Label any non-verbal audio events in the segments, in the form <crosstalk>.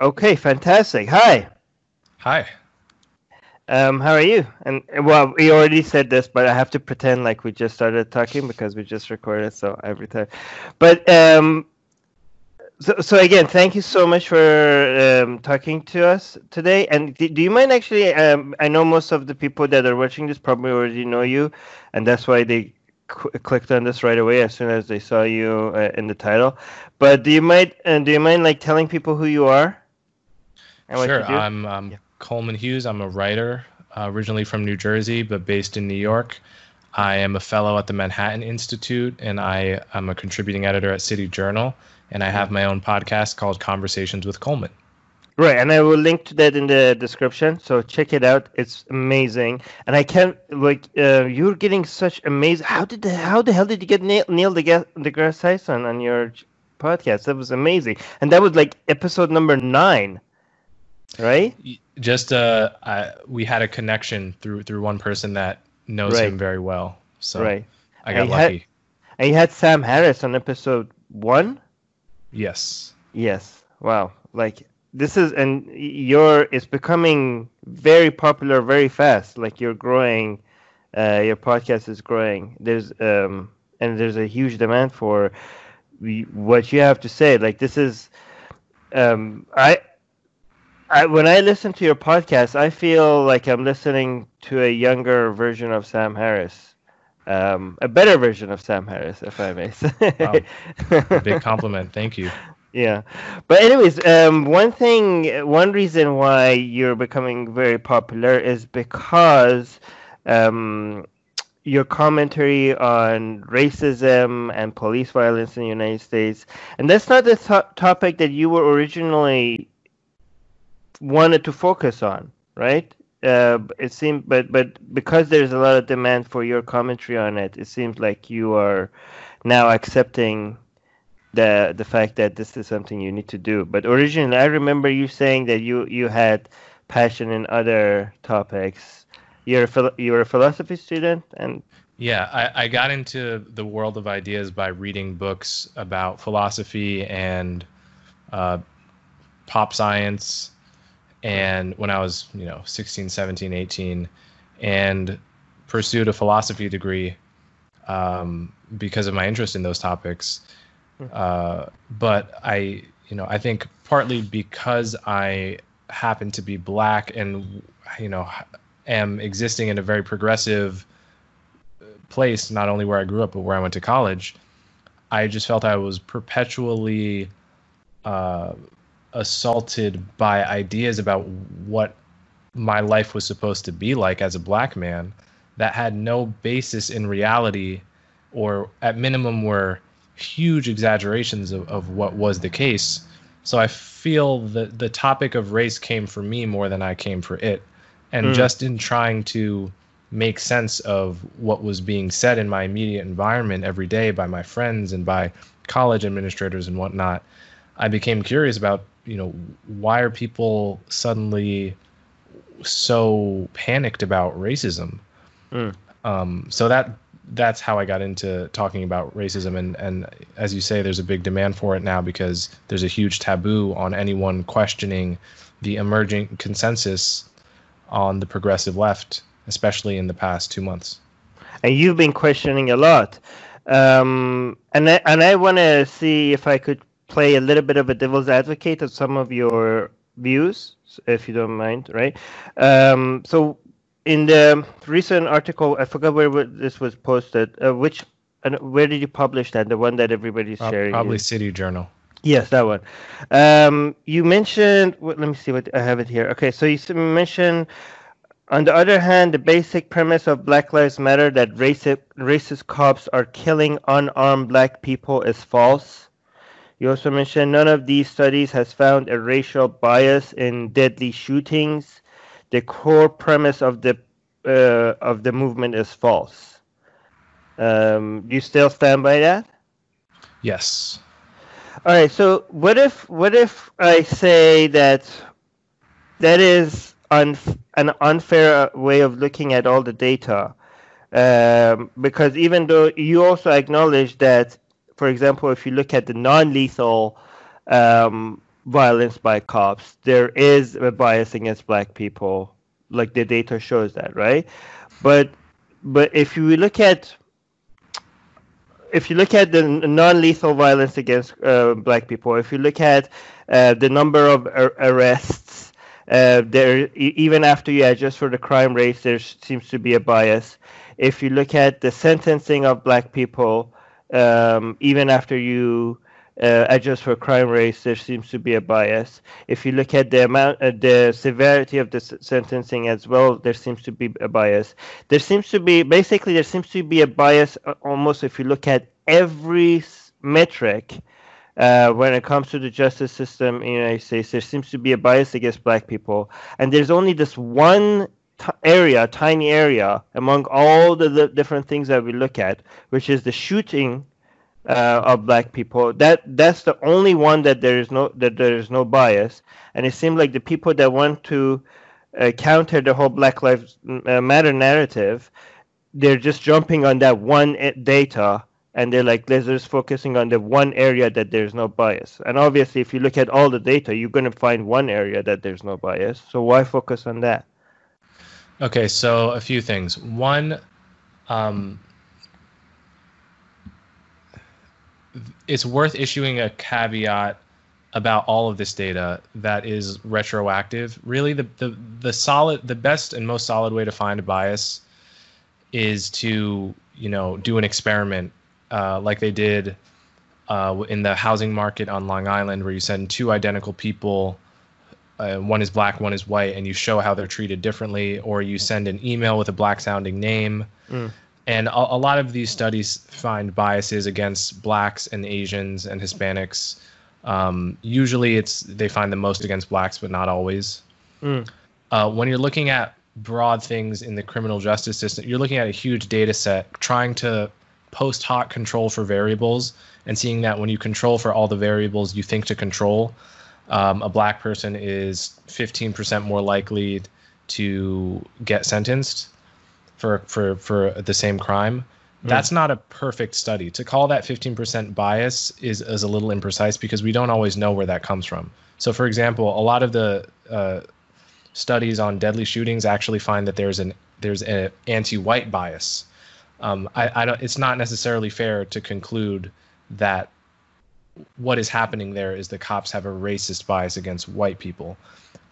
Okay, fantastic. Hi. Hi. Um, how are you? And well, we already said this, but I have to pretend like we just started talking because we just recorded, so every time. But um, so, so again, thank you so much for um, talking to us today. And do, do you mind actually? Um, I know most of the people that are watching this probably already know you, and that's why they cl- clicked on this right away as soon as they saw you uh, in the title. But do you mind? Uh, do you mind like telling people who you are? Sure. I'm um, yeah. Coleman Hughes. I'm a writer, uh, originally from New Jersey, but based in New York. I am a fellow at the Manhattan Institute, and I am a contributing editor at City Journal and I have my own podcast called Conversations with Coleman. Right, and I will link to that in the description. So check it out; it's amazing. And I can't like uh, you're getting such amazing. How did the how the hell did you get Neil, Neil deGrasse Tyson on your podcast? That was amazing, and that was like episode number nine, right? Just uh, I, we had a connection through through one person that knows right. him very well. So right. I got and lucky. Had, and you had Sam Harris on episode one. Yes. Yes. Wow. Like this is and you're it's becoming very popular very fast. Like you're growing uh, your podcast is growing. There's um and there's a huge demand for what you have to say. Like this is um I I, when I listen to your podcast, I feel like I'm listening to a younger version of Sam Harris, um, a better version of Sam Harris, if I may say. wow. <laughs> Big compliment. Thank you. Yeah, but anyways, um, one thing, one reason why you're becoming very popular is because um, your commentary on racism and police violence in the United States, and that's not the th- topic that you were originally wanted to focus on, right? uh, it seems, but but because there's a lot of demand for your commentary on it, it seems like you are now accepting the the fact that this is something you need to do. But originally, I remember you saying that you you had passion in other topics. You're a you're a philosophy student, and yeah, I, I got into the world of ideas by reading books about philosophy and uh, pop science and when I was, you know, 16, 17, 18, and pursued a philosophy degree um, because of my interest in those topics. Hmm. Uh, but I, you know, I think partly because I happen to be black and, you know, am existing in a very progressive place, not only where I grew up, but where I went to college, I just felt I was perpetually uh, assaulted by ideas about what my life was supposed to be like as a black man that had no basis in reality or at minimum were huge exaggerations of, of what was the case so i feel that the topic of race came for me more than i came for it and mm. just in trying to make sense of what was being said in my immediate environment every day by my friends and by college administrators and whatnot i became curious about you know, why are people suddenly so panicked about racism? Mm. Um, so that that's how I got into talking about racism, and and as you say, there's a big demand for it now because there's a huge taboo on anyone questioning the emerging consensus on the progressive left, especially in the past two months. And you've been questioning a lot, um, and I, and I want to see if I could play a little bit of a devil's advocate of some of your views, if you don't mind, right? Um, so in the recent article, I forgot where this was posted. Uh, which and where did you publish that? The one that everybody's uh, sharing. Probably City Journal. Yes, that one. Um, you mentioned. let me see what I have it here. Okay, so you mentioned. On the other hand, the basic premise of Black Lives Matter that racist, racist cops are killing unarmed black people is false. You also mentioned none of these studies has found a racial bias in deadly shootings. The core premise of the uh, of the movement is false. Um, you still stand by that? Yes. All right. So what if what if I say that that is an unfair way of looking at all the data? Um, because even though you also acknowledge that for example, if you look at the non-lethal um, violence by cops. There is a bias against black people, like the data shows that, right? But but if you look at if you look at the non-lethal violence against uh, black people, if you look at uh, the number of ar- arrests, uh, there even after you adjust for the crime rates, there seems to be a bias. If you look at the sentencing of black people, um, even after you uh, adjust for crime rates, there seems to be a bias. If you look at the amount, uh, the severity of the s- sentencing as well, there seems to be a bias. There seems to be basically there seems to be a bias uh, almost if you look at every metric. Uh, when it comes to the justice system in the United States, there seems to be a bias against black people, and there's only this one t- area, tiny area, among all the, different things that we look at, which is the shooting uh, of black people. That that's the only one that there is no that there is no bias, and it seemed like the people that want to uh, counter the whole Black Lives uh, Matter narrative, they're just jumping on that one uh, data. And they're like, they're just focusing on the one area that there's no bias. And obviously, if you look at all the data, you're going to find one area that there's no bias. So why focus on that? Okay, so a few things. One, um, it's worth issuing a caveat about all of this data that is retroactive. Really, the, the the solid, the best and most solid way to find a bias is to you know do an experiment uh, like they did uh, in the housing market on Long Island, where you send two identical people. Uh, one is black, one is white, and you show how they're treated differently, or you send an email with a black sounding name. Mm. And a, a, lot of these studies find biases against blacks and Asians and Hispanics. Um, usually, it's they find the most against blacks, but not always. Mm. Uh, when you're looking at broad things in the criminal justice system, you're looking at a huge data set, trying to post hoc control for variables, and seeing that when you control for all the variables you think to control, um, a black person is 15% more likely to get sentenced for for for the same crime. Mm. That's not a perfect study. To call that 15% bias is is a little imprecise because we don't always know where that comes from. So, for example, a lot of the uh, studies on deadly shootings actually find that there's an there's an anti-white bias. Um, I, I don't. It's not necessarily fair to conclude that what is happening there is the cops have a racist bias against white people.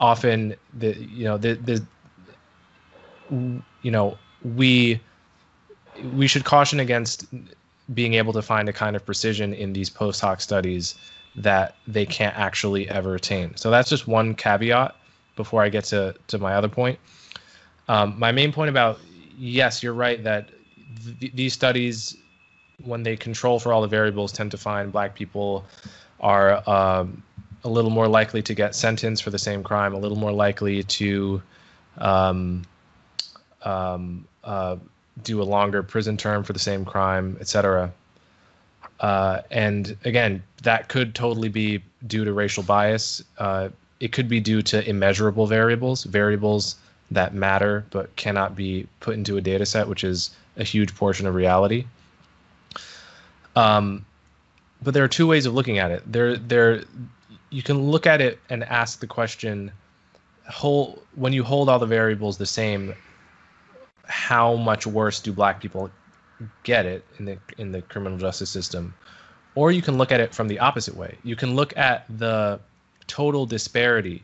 Often, the you know the the you know we we should caution against being able to find a kind of precision in these post hoc studies that they can't actually ever attain. So that's just one caveat before I get to to my other point. Um, my main point about yes, you're right that th- these studies, when they control for all the variables, tend to find black people are um, a little more likely to get sentenced for the same crime, a little more likely to um, um, uh, do a longer prison term for the same crime, etc. Uh, and again, that could totally be due to racial bias. Uh, it could be due to immeasurable variables, variables that matter but cannot be put into a data set, which is a huge portion of reality. Um, but there are two ways of looking at it. There, there, you can look at it and ask the question: whole when you hold all the variables the same, how much worse do black people get it in the in the criminal justice system? Or you can look at it from the opposite way. You can look at the total disparity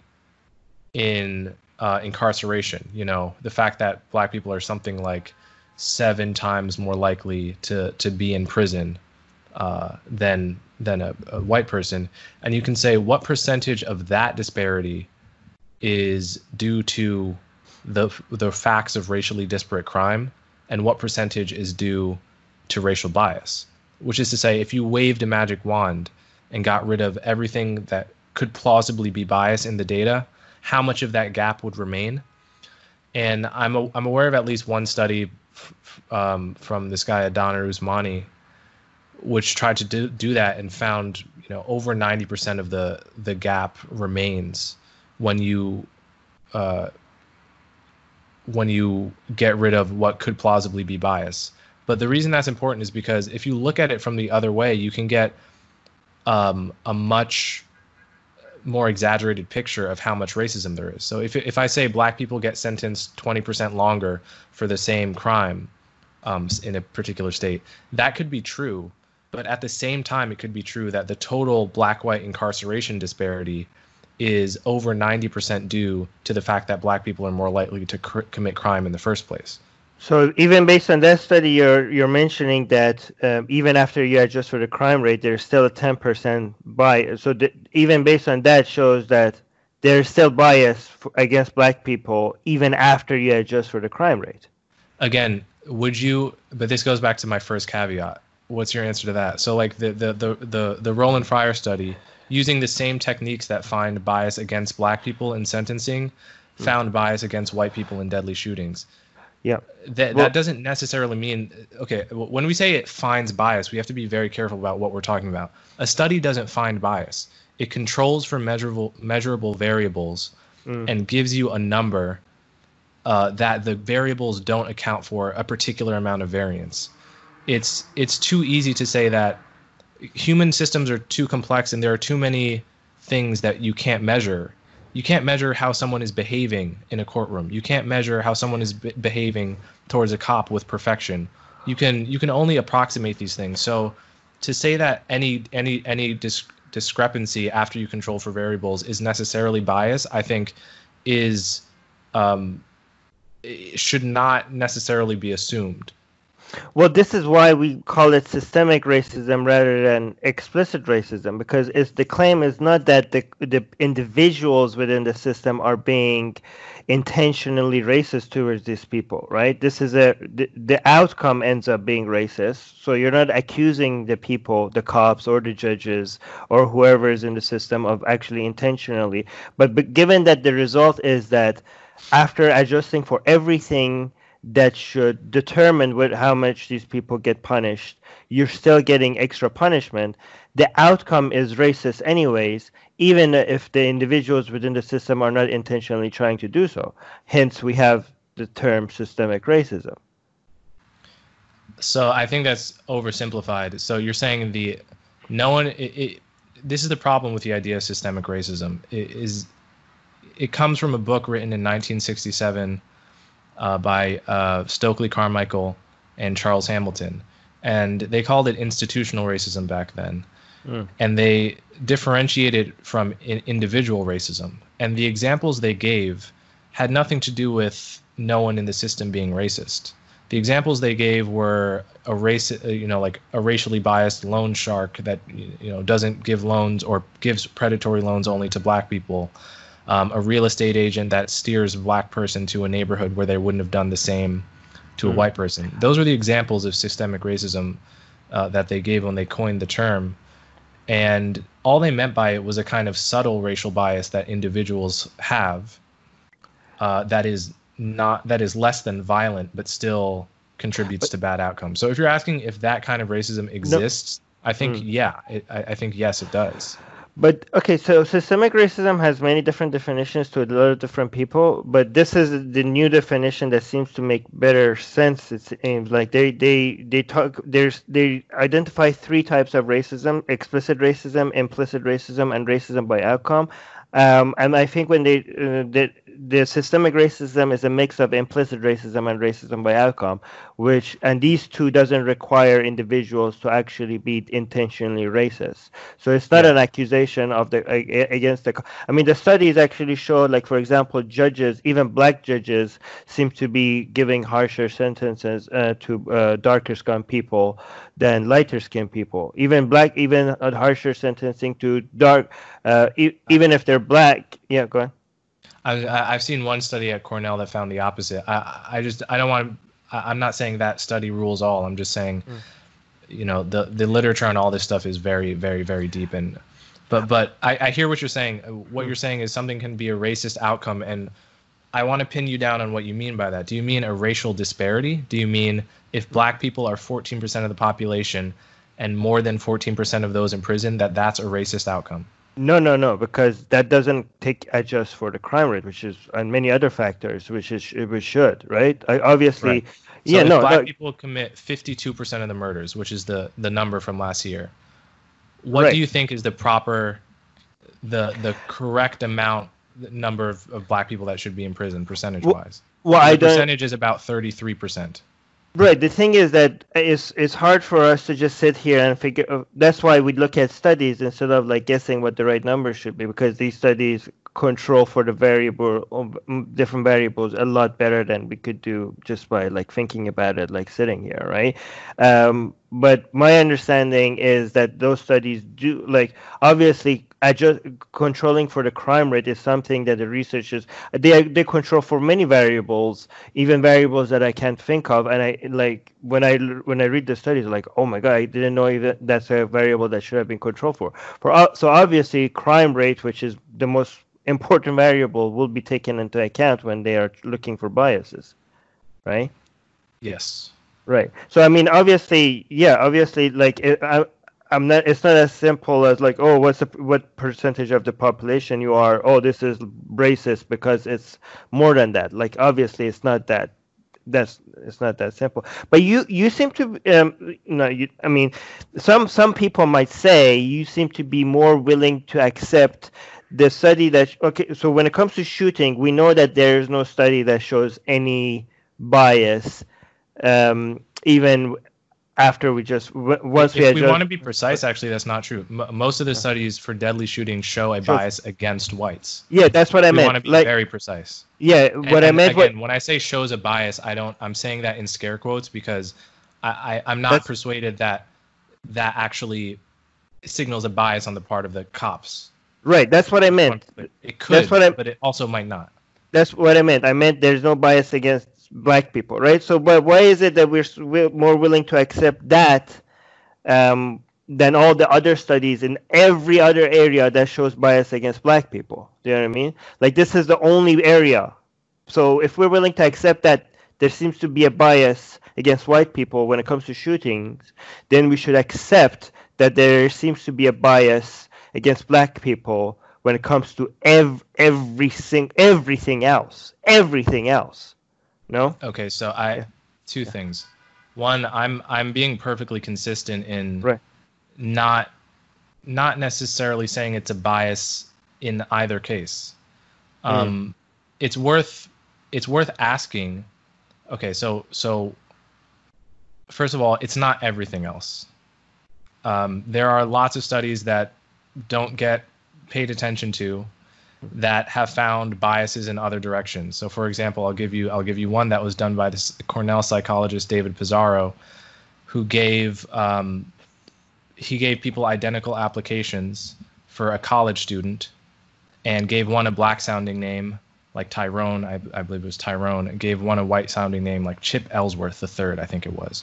in uh, incarceration. You know, the fact that black people are something like seven times more likely to to be in prison uh, than than a, a, white person, and you can say what percentage of that disparity is due to the the facts of racially disparate crime, and what percentage is due to racial bias. Which is to say, if you waved a magic wand and got rid of everything that could plausibly be bias in the data, how much of that gap would remain? And I'm a, I'm aware of at least one study um, from this guy Adaner Usmani, which tried to do, do that and found you know over 90% of the the gap remains when you uh, when you get rid of what could plausibly be bias. But the reason that's important is because if you look at it from the other way, you can get um, a much more exaggerated picture of how much racism there is. So if if I say black people get sentenced 20% longer for the same crime um, in a particular state, that could be true. But at the same time, it could be true that the total black-white incarceration disparity is over 90% due to the fact that black people are more likely to cr- commit crime in the first place. So even based on that study, you're you're mentioning that um, even after you adjust for the crime rate, there's still a 10% bias. So th- even based on that, shows that there's still bias for, against black people even after you adjust for the crime rate. Again, would you? But this goes back to my first caveat. What's your answer to that? So like the the the the, the Roland Fryer study, using the same techniques that find bias against black people in sentencing, mm-hmm. found bias against white people in deadly shootings yeah. That well, that doesn't necessarily mean okay. When we say it finds bias, we have to be very careful about what we're talking about. A study doesn't find bias. It controls for measurable measurable variables mm. and gives you a number uh, that the variables don't account for a particular amount of variance. It's it's too easy to say that human systems are too complex and there are too many things that you can't measure you can't measure how someone is behaving in a courtroom. You can't measure how someone is be- behaving towards a cop with perfection. You can you can only approximate these things. So to say that any any any dis- discrepancy after you control for variables is necessarily bias, I think is um, should not necessarily be assumed. Well, this is why we call it systemic racism rather than explicit racism, because it's the claim is not that the the individuals within the system are being intentionally racist towards these people, right? This is a the, the outcome ends up being racist. So you're not accusing the people, the cops or the judges or whoever is in the system of actually intentionally, but, but given that the result is that after adjusting for everything that should determine what, how much these people get punished, you're still getting extra punishment. The outcome is racist, anyways, even if the individuals within the system are not intentionally trying to do so. Hence, we have the term systemic racism. So I think that's oversimplified. So you're saying the no one. It, it, this is the problem with the idea of systemic racism. It is it comes from a book written in 1967 uh, by uh, Stokely Carmichael and Charles Hamilton, and they called it institutional racism back then, mm. and they differentiated from in- individual racism. And the examples they gave had nothing to do with no one in the system being racist. The examples they gave were a race, uh, you know, like a racially biased loan shark that you know doesn't give loans or gives predatory loans only to black people um, a real estate agent that steers a black person to a neighborhood where they wouldn't have done the same to a mm. white person. Those were the examples of systemic racism uh, that they gave when they coined the term. And all they meant by it was a kind of subtle racial bias that individuals have uh, that is not that is less than violent but still contributes but, to bad outcomes. So if you're asking if that kind of racism exists, no. I think mm. yeah, it, I, I think yes, it does. But okay, so systemic racism has many different definitions to a lot of different people, but this is the new definition that seems to make better sense. It seems like they they they talk there's they identify three types of racism: explicit racism, implicit racism, and racism by outcome. Um, and I think when they, uh, they the systemic racism is a mix of implicit racism and racism by outcome, which and these two doesn't require individuals to actually be intentionally racist. So it's not yeah. an accusation of the against the. I mean, the studies actually show, like for example, judges, even black judges, seem to be giving harsher sentences uh, to uh, darker skinned people than lighter skinned people. Even black, even harsher sentencing to dark, uh, e- even if they're black. Yeah, go ahead. I, I've seen one study at Cornell that found the opposite. I, I just I don't want. I'm not saying that study rules all. I'm just saying, mm. you know, the the literature on all this stuff is very very very deep and. But but I, I hear what you're saying. What mm. you're saying is something can be a racist outcome, and I want to pin you down on what you mean by that. Do you mean a racial disparity? Do you mean if black people are 14% of the population and more than 14% of those in prison, that that's a racist outcome? No, no, no, because that doesn't take adjust for the crime rate, which is and many other factors, which is which should right. I, obviously, right. So yeah, no. Black no. people commit fifty-two percent of the murders, which is the the number from last year. What right. do you think is the proper the the correct amount number of, of black people that should be in prison percentage wise. Well, I the don't. percentage is about 33%. Right. The thing is that it's it's hard for us to just sit here and figure. uh, That's why we look at studies instead of like guessing what the right number should be, because these studies control for the variable um, different variables a lot better than we could do just by like thinking about it, like sitting here, right? Um, but my understanding is that those studies do like obviously adjust controlling for the crime rate is something that the researchers they they control for many variables even variables that I can't think of. And I like when I when I read the studies, like, oh my god, I didn't know even that's a variable that should have been controlled for. For uh, so obviously, crime rate, which is the most important variable, will be taken into account when they are looking for biases, right? Yes. Right. So I mean, obviously, yeah, obviously, like it, I, I'm not. It's not as simple as like, oh, what's the, what percentage of the population you are? Oh, this is racist because it's more than that. Like, obviously, it's not that. That's it's not that simple. But you you seem to um no you I mean some some people might say you seem to be more willing to accept the study that okay so when it comes to shooting we know that there is no study that shows any bias um, even after we just w- once if we we want to be precise, actually, that's not true. M- most of the studies for deadly shootings show a bias against whites. yeah that's what I we meant want to be like very precise. yeah And- what I meant again, what when I say shows a bias, I don't. I'm saying that in scare quotes because I, I I'm not persuaded that that actually signals a bias on the part of the cops. right that's what I meant It could, that's what I- but it also might not. that's what I meant I meant there's no bias against black people right so but why is it that we're, more willing to accept that um, than all the other studies in every other area that shows bias against black people do you know what I mean like this is the only area So if we're willing to accept that there seems to be a bias against white people when it comes to shootings, then we should accept that there seems to be a bias against black people when it comes to ev- every sing- everything else. Everything else. No? Okay, so I two things. One, I'm I'm being perfectly consistent in Right. not not necessarily saying it's a bias in either case. Um, It's worth it's worth asking. Okay, so so first of all, it's not everything else. Um, there are lots of studies that don't get paid attention to that have found biases in other directions. So, for example, I'll give you I'll give you one that was done by this Cornell psychologist David Pizarro, who gave um, he gave people identical applications for a college student, and gave one a black sounding name like Tyrone, I, I believe it was Tyrone, and gave one a white sounding name like Chip Ellsworth third, I think it was,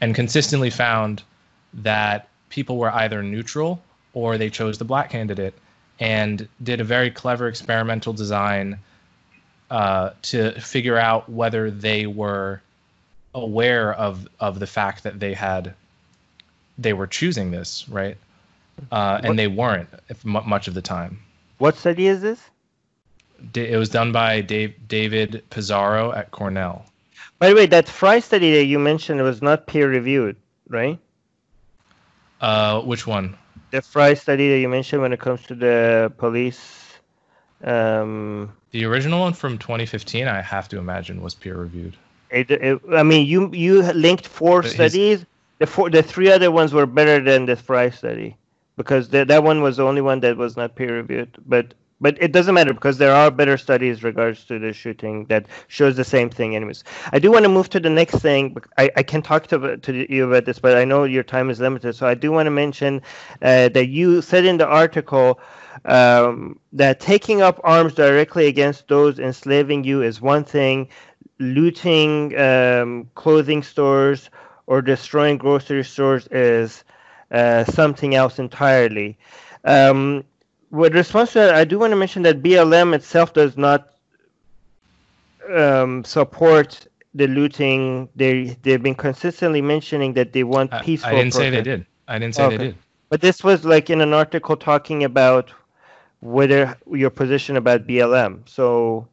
and consistently found that people were either neutral or they chose the black candidate and did a very clever experimental design uh, to figure out whether they were aware of of the fact that they had they were choosing this right uh, What- and they weren't if mu- much of the time What study is this? Da- it was done by Dave, david pizarro at cornell By the way, that Fry study that you mentioned was not peer reviewed, right? uh, which one The Fry study that you mentioned when it comes to the police. Um, the original one from 2015 i have to imagine was peer reviewed it, it, I mean, you you linked four But his- studies. The four, the three other ones were better than the Fry study because the, that one was the only one that was not peer reviewed. But but it doesn't matter because there are better studies regards to the shooting that shows the same thing. Anyways, I do want to move to the next thing. I, I can talk to to you about this, but I know your time is limited. So I do want to mention uh, that you said in the article um, that taking up arms directly against those enslaving you is one thing looting um, clothing stores or destroying grocery stores is uh, something else entirely. Um, with response to that, I do want to mention that BLM itself does not um, support the looting. They they've been consistently mentioning that they want I, peaceful. I didn't say they did i didn't say Okay. they did But this was like in an article talking about whether your position about BLM. So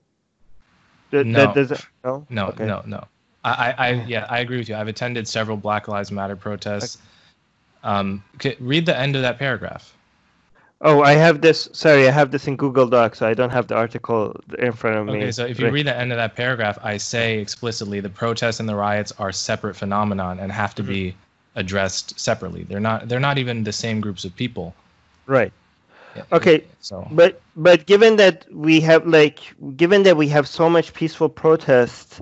th- No. that doesn't no No, Okay. no, no. I, I, I, yeah, I agree with you. I've attended several Black Lives Matter protests. Um, read the end of that paragraph. Oh, I have this. Sorry, I have this in Google Docs, so I don't have the article in front of me. Okay, so if you read the end of that paragraph, I say explicitly the protests and the riots are separate phenomenon and have to mm-hmm. be addressed separately. They're not. They're not even the same groups of people. Right. Yeah, okay. So. But but given that we have like given that we have so much peaceful protests,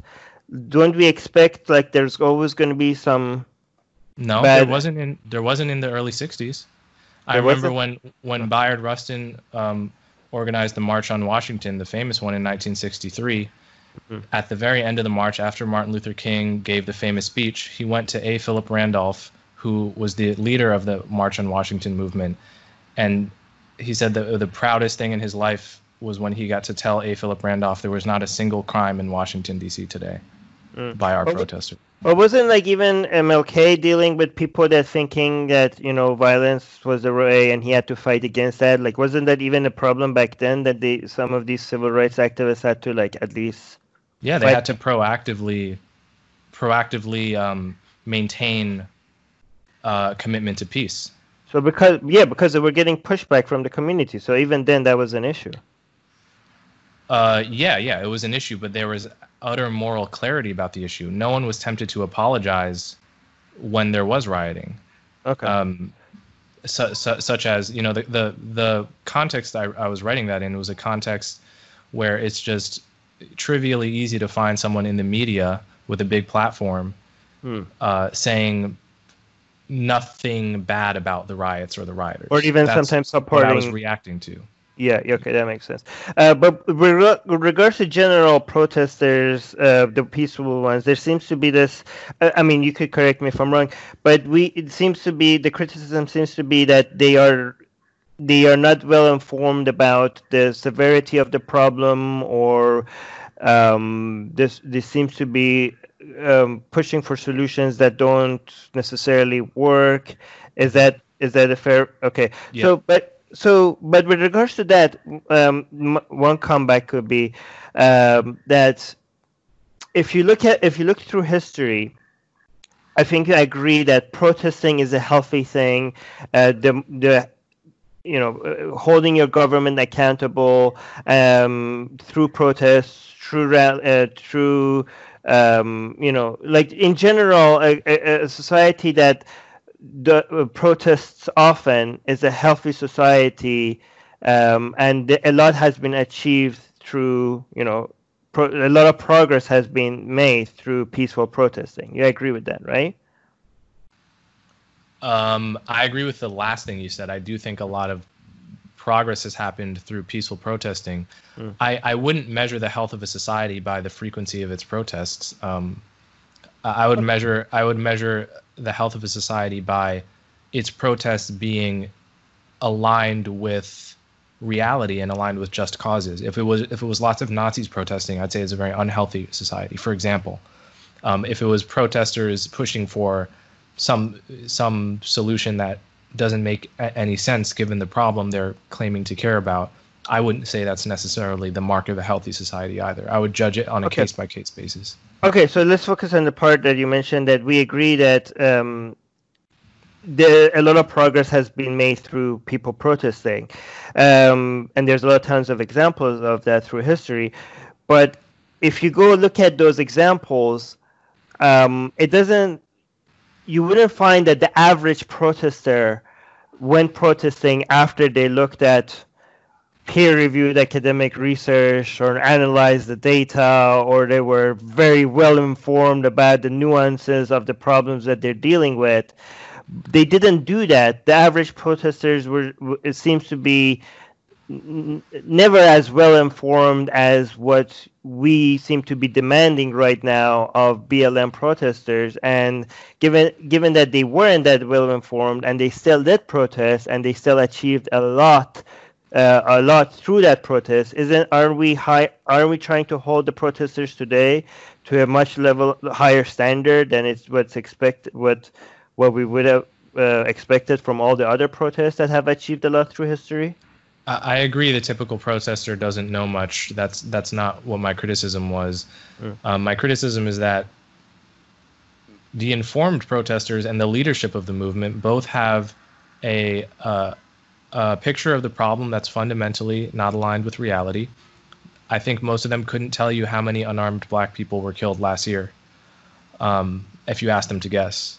don't we expect like there's always going to be some? No, bad... there wasn't in there wasn't in the early '60s. I remember when when Bayard Rustin um, organized the March on Washington, the famous one in 1963. Mm-hmm. At the very end of the march, after Martin Luther King gave the famous speech, he went to A. Philip Randolph, who was the leader of the March on Washington movement, and he said that the proudest thing in his life was when he got to tell A. Philip Randolph there was not a single crime in Washington D.C. today mm. by our protesters. Well, wasn't like even MLK dealing with people that thinking that you know violence was the way, and he had to fight against that? Like, wasn't that even a problem back then that they some of these civil rights activists had to like at least? Yeah, they fight? had to proactively, proactively um, maintain uh, commitment to peace. So because yeah, because they were getting pushback from the community, so even then that was an issue. Uh, yeah, yeah, it was an issue, but there was utter moral clarity about the issue. No one was tempted to apologize when there was rioting. Okay. Um, su- su- such as you know the the the context I, I was writing that in was a context where it's just trivially easy to find someone in the media with a big platform hmm. uh, saying nothing bad about the riots or the rioters, or even That's sometimes supporting. What I was reacting to. Yeah, okay, that makes sense. Uh, but with regards to general protesters, uh, the peaceful ones, there seems to be this. Uh, I mean, you could correct me if I'm wrong, but we it seems to be the criticism seems to be that they are they are not well informed about the severity of the problem, or um, this this seems to be um, pushing for solutions that don't necessarily work. Is that is that a fair? Okay, yeah. so but so, but with regards to that, um, one comeback could be um, that if you look at if you look through history, I think I agree that protesting is a healthy thing. Uh, the the you know uh, holding your government accountable um, through protests, through uh, through um, you know like in general a, a society that the uh, protests often is a healthy society, um, and a lot has been achieved through you know pro- a lot of progress has been made through peaceful protesting. You agree with that, right? Um, I agree with the last thing you said. I do think a lot of progress has happened through peaceful protesting. Mm. I, I wouldn't measure the health of a society by the frequency of its protests. Um, I would measure I would measure the health of a society by its protests being aligned with reality and aligned with just causes. If it was if it was lots of Nazis protesting, I'd say it's a very unhealthy society. For example, um, if it was protesters pushing for some some solution that doesn't make any sense given the problem they're claiming to care about, I wouldn't say that's necessarily the mark of a healthy society either. I would judge it on a case by case basis. Okay, so let's focus on the part that you mentioned that we agree that um, there a lot of progress has been made through people protesting, um, and there's a lot of tons of examples of that through history. But if you go look at those examples, um, it doesn't. You wouldn't find that the average protester, when protesting after they looked at peer-reviewed academic research or analyzed the data or they were very well informed about the nuances of the problems that they're dealing with they didn't do that. The average protesters were it seems to be never as well informed as what we seem to be demanding right now of BLM protesters. And given given that they weren't that well informed and they still did protest and they still achieved a lot uh, a lot through that protest. Isn't aren't we high? Aren't we trying to hold the protesters today to a much level higher standard than it's what's expected? What what we would have uh, expected from all the other protests that have achieved a lot through history? I agree. The typical protester doesn't know much. That's that's not what my criticism was. Mm. Um, my criticism is that the informed protesters and the leadership of the movement both have a uh, a picture of the problem that's fundamentally not aligned with reality. I think most of them couldn't tell you how many unarmed black people were killed last year, um, if you asked them to guess.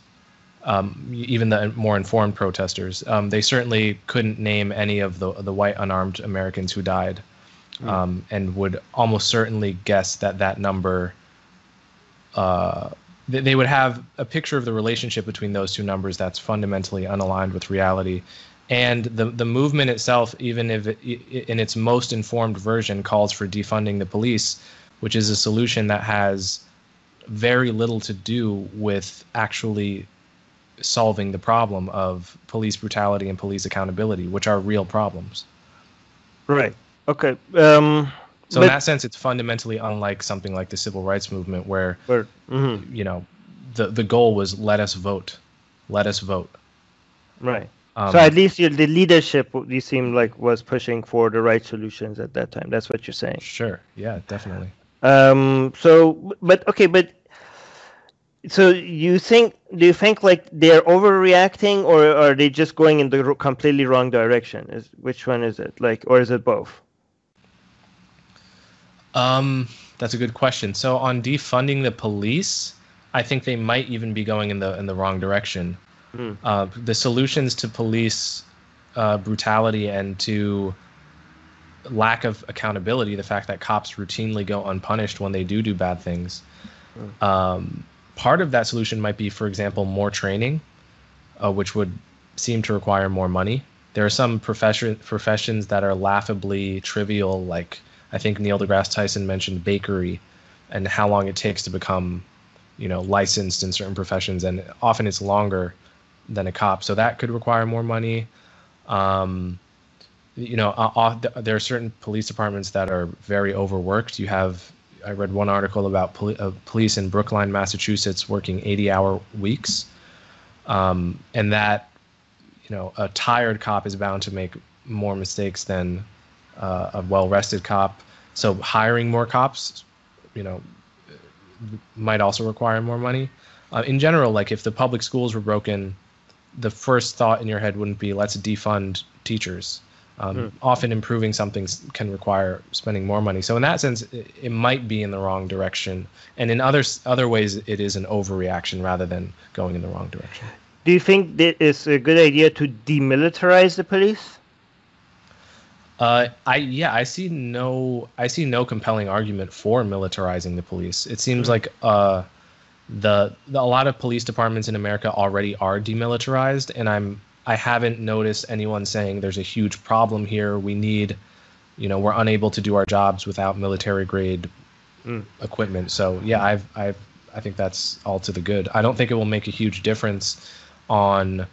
Um, even the more informed protesters, um, they certainly couldn't name any of the the white unarmed Americans who died, mm. and would almost certainly guess that that number. Uh, they would have a picture of the relationship between those two numbers that's fundamentally unaligned with reality and the the movement itself, even if it, in its most informed version, calls for defunding the police, which is a solution that has very little to do with actually solving the problem of police brutality and police accountability, which are real problems. Right. Okay. Um, so but, in that sense, it's fundamentally unlike something like the civil rights movement, where mm-hmm. you know the the goal was let us vote, let us vote. Right. Um, so at least the leadership you seem like was pushing for the right solutions at that time. That's what you're saying. Sure. Yeah, definitely. Um. So, but okay, but so you think? Do you think like they're overreacting, or are they just going in the completely wrong direction? Is which one is it? Like, or is it both? Um, that's a good question. So on defunding the police, I think they might even be going in the in the wrong direction. Mm. Uh, the solutions to police uh, brutality and to lack of accountability, the fact that cops routinely go unpunished when they do do bad things. Mm. Um, part of that solution might be, for example, more training, uh, which would seem to require more money. There are some profession professions that are laughably trivial, like I think Neil deGrasse Tyson mentioned bakery, and how long it takes to become, you know, licensed in certain professions, and often it's longer than a cop. So that could require more money. Um, you know, uh, there are certain police departments that are very overworked. You have, I read one article about poli- uh, police in Brookline, Massachusetts, working 80-hour weeks, um, and that, you know, a tired cop is bound to make more mistakes than uh, a well-rested cop. So hiring more cops, you know, might also require more money. Uh, in general, like if the public schools were broken the first thought in your head wouldn't be let's defund teachers. Um, mm. Often improving something can require spending more money. So in that sense, it, it, might be in the wrong direction, and in other other ways, it is an overreaction rather than going in the wrong direction. Do you think that it's a good idea to demilitarize the police? Uh, I yeah, I see no I see no compelling argument for militarizing the police. It seems mm. like uh, the, the, a lot of police departments in America already are demilitarized, and I'm I haven't noticed anyone saying there's a huge problem here. We need, you know, we're unable to do our jobs without military grade mm. equipment. So yeah, I've I've I think that's all to the good. I don't think it will make a huge difference on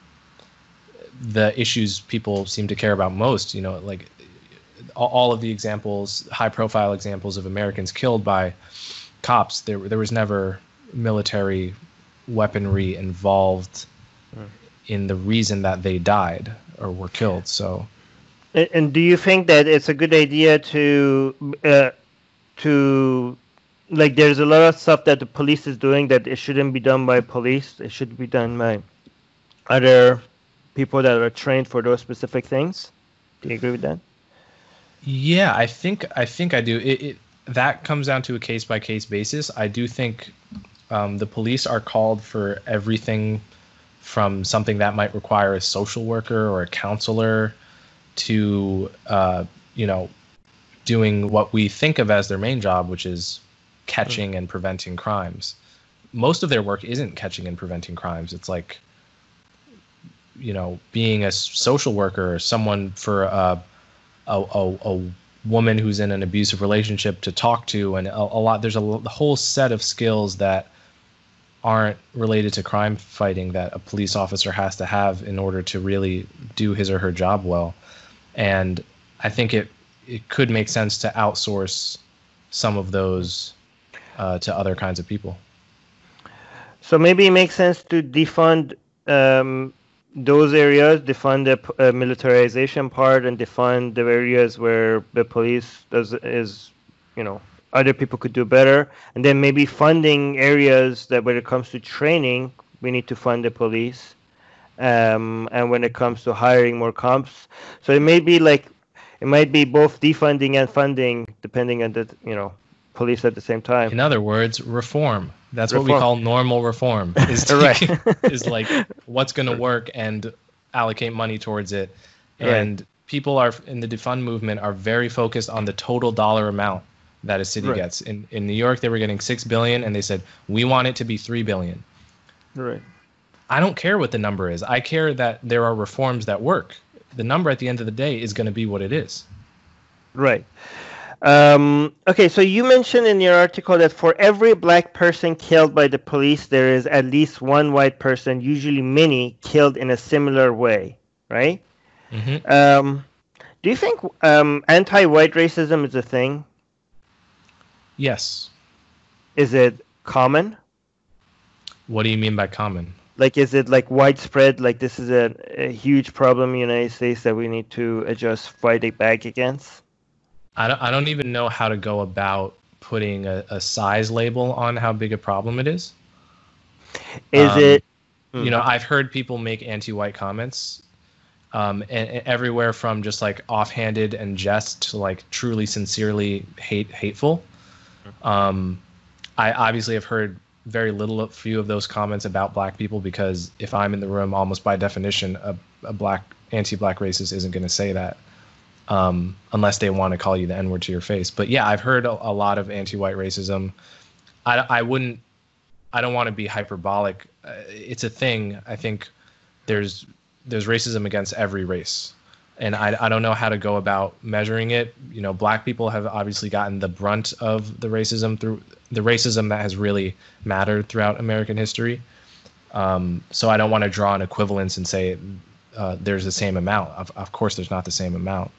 the issues people seem to care about most. You know, like all of the examples, high profile examples of Americans killed by cops. There there was never military weaponry involved mm. in the reason that they died or were killed. So, and, and do you think that it's a good idea to uh, to like there's a lot of stuff that the police is doing that it shouldn't be done by police. It should be done by other people that are trained for those specific things. Do you agree with that? Yeah, I think I think I do. It, it that comes down to a case by case basis. I do think um, the police are called for everything from something that might require a social worker or a counselor to, uh, you know, doing what we think of as their main job, which is catching and preventing crimes. Most of their work isn't catching and preventing crimes. It's like, you know, being a social worker or someone for a, a, a, a woman who's in an abusive relationship to talk to, and a, a lot. There's a, a whole set of skills that aren't related to crime fighting that a police officer has to have in order to really do his or her job well. And I think it it could make sense to outsource some of those uh, to other kinds of people. So maybe it makes sense to defund um, those areas, defund the uh, militarization part, and defund the areas where the police does is, you know, other people could do better and then maybe funding areas that when it comes to training we need to fund the police um, and when it comes to hiring more comps. So it may be like it might be both defunding and funding depending on the you know police at the same time. In other words, reform. That's Reform. what we call normal reform. <laughs> Is Right. <laughs> is like what's going to work and allocate money towards it. Right. And people are in the defund movement are very focused on the total dollar amount that a city Right. gets. In in New York, they were getting six billion, and they said we want it to be three billion. Right. I don't care what the number is. I care that there are reforms that work. The number at the end of the day is going to be what it is. Right. Um, okay, so you mentioned in your article that for every black person killed by the police, there is at least one white person, usually many, killed in a similar way, right? hmm Um, do you think um, anti-white racism is a thing? Yes. Is it common? What do you mean by common? Like, is it like widespread? Like, this is a, a huge problem in the United States that we need to adjust fighting back against? I don't, I don't even know how to go about putting a, a size label on how big a problem it is. Is Um, it? You know, I've heard people make anti-white comments, um, and, and everywhere from just like offhanded and jest to like truly, sincerely hate hateful. Um, I obviously have heard very little, few of those comments about black people because if I'm in the room, almost by definition, a, a black anti-black racist isn't going to say that um, unless they want to call you the N-word to your face. But yeah, I've heard a, a lot of anti-white racism. I, I wouldn't, I don't want to be hyperbolic. Uh, it's a thing. I think there's there's racism against every race, and I, I don't know how to go about measuring it. You know, black people have obviously gotten the brunt of the racism through the racism that has really mattered throughout American history. Um, so I don't want to draw an equivalence and say uh, there's the same amount. Of, of course, there's not the same amount.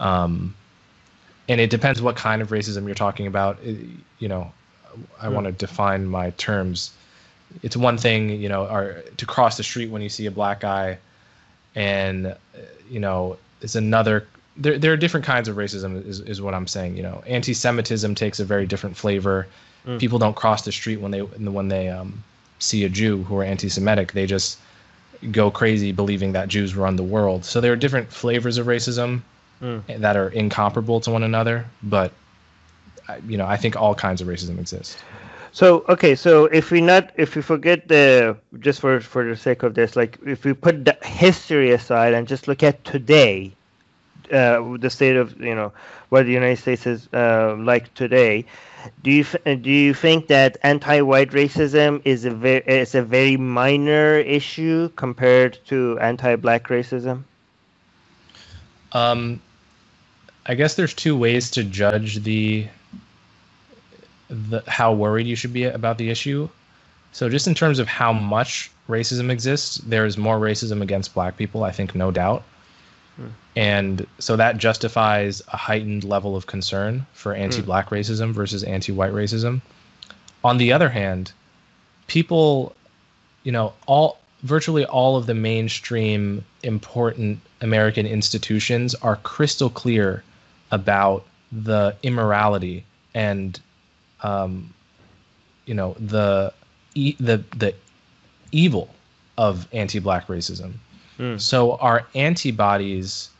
Um, and it depends what kind of racism you're talking about. It- you know, I want to define my terms. It's one thing, you know, or to cross the street when you see a black guy, and uh, you know, it's another. There, there are different kinds of racism, is, is what I'm saying. You know, anti-Semitism takes a very different flavor. Mm. People don't cross the street when they when they um, see a Jew who are anti-Semitic. They just go crazy believing that Jews run the world. So there are different flavors of racism Mm. that are incomparable to one another. But you know, I think all kinds of racism exist. So okay, so if we not if we forget the just for for the sake of this, like if we put the history aside and just look at today, uh, the state of you know what the United States is uh, like today, do you do you think that anti-white racism is a very is a very minor issue compared to anti-black racism? Um, I guess there's two ways to judge the the how worried you should be about the issue. So just in terms of how much racism exists, there's more racism against black people, I think no doubt. Hmm. And so that justifies a heightened level of concern for hmm. anti-black racism versus anti-white racism. On the other hand, people, you know, all virtually all of the mainstream important American institutions are crystal clear about the immorality and um, you know the e- the the evil of anti-black racism. Mm. So our antibodies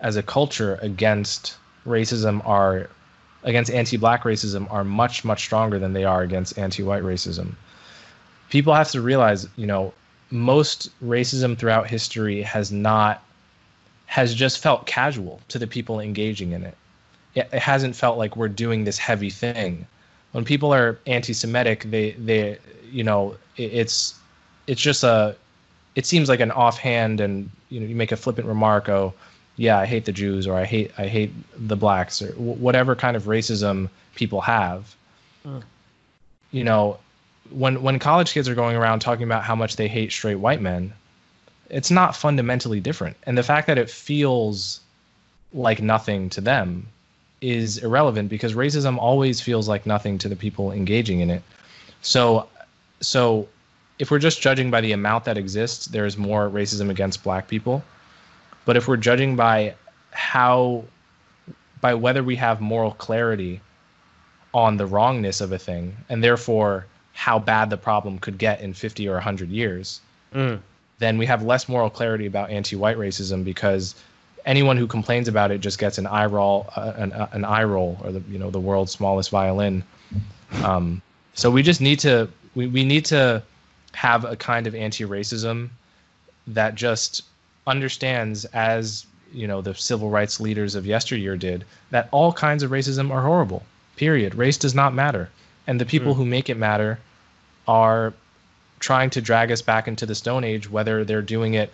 as a culture against racism are against anti-black racism are much much stronger than they are against anti-white racism. People have to realize, you know, most racism throughout history has not has just felt casual to the people engaging in it. It, it hasn't felt like we're doing this heavy thing. When people are anti-Semitic, they they you know it, it's it's just a it seems like an offhand and you know you make a flippant remark oh yeah I hate the Jews or I hate I hate the blacks or w- whatever kind of racism people have. Mm. You know, when when college kids are going around talking about how much they hate straight white men, it's not fundamentally different. And the fact that it feels like nothing to them is irrelevant because racism always feels like nothing to the people engaging in it. So so if we're just judging by the amount that exists, there's more racism against black people. But if we're judging by how by whether we have moral clarity on the wrongness of a thing and therefore how bad the problem could get in 50 or 100 years, Mm. then we have less moral clarity about anti-white racism because anyone who complains about it just gets an eye roll, uh, an, uh, an eye roll, or the you know the world's smallest violin. Um, so we just need to we, we need to have a kind of anti-racism that just understands as you know the civil rights leaders of yesteryear did that all kinds of racism are horrible period race does not matter and the people mm. who make it matter are trying to drag us back into the stone age whether they're doing it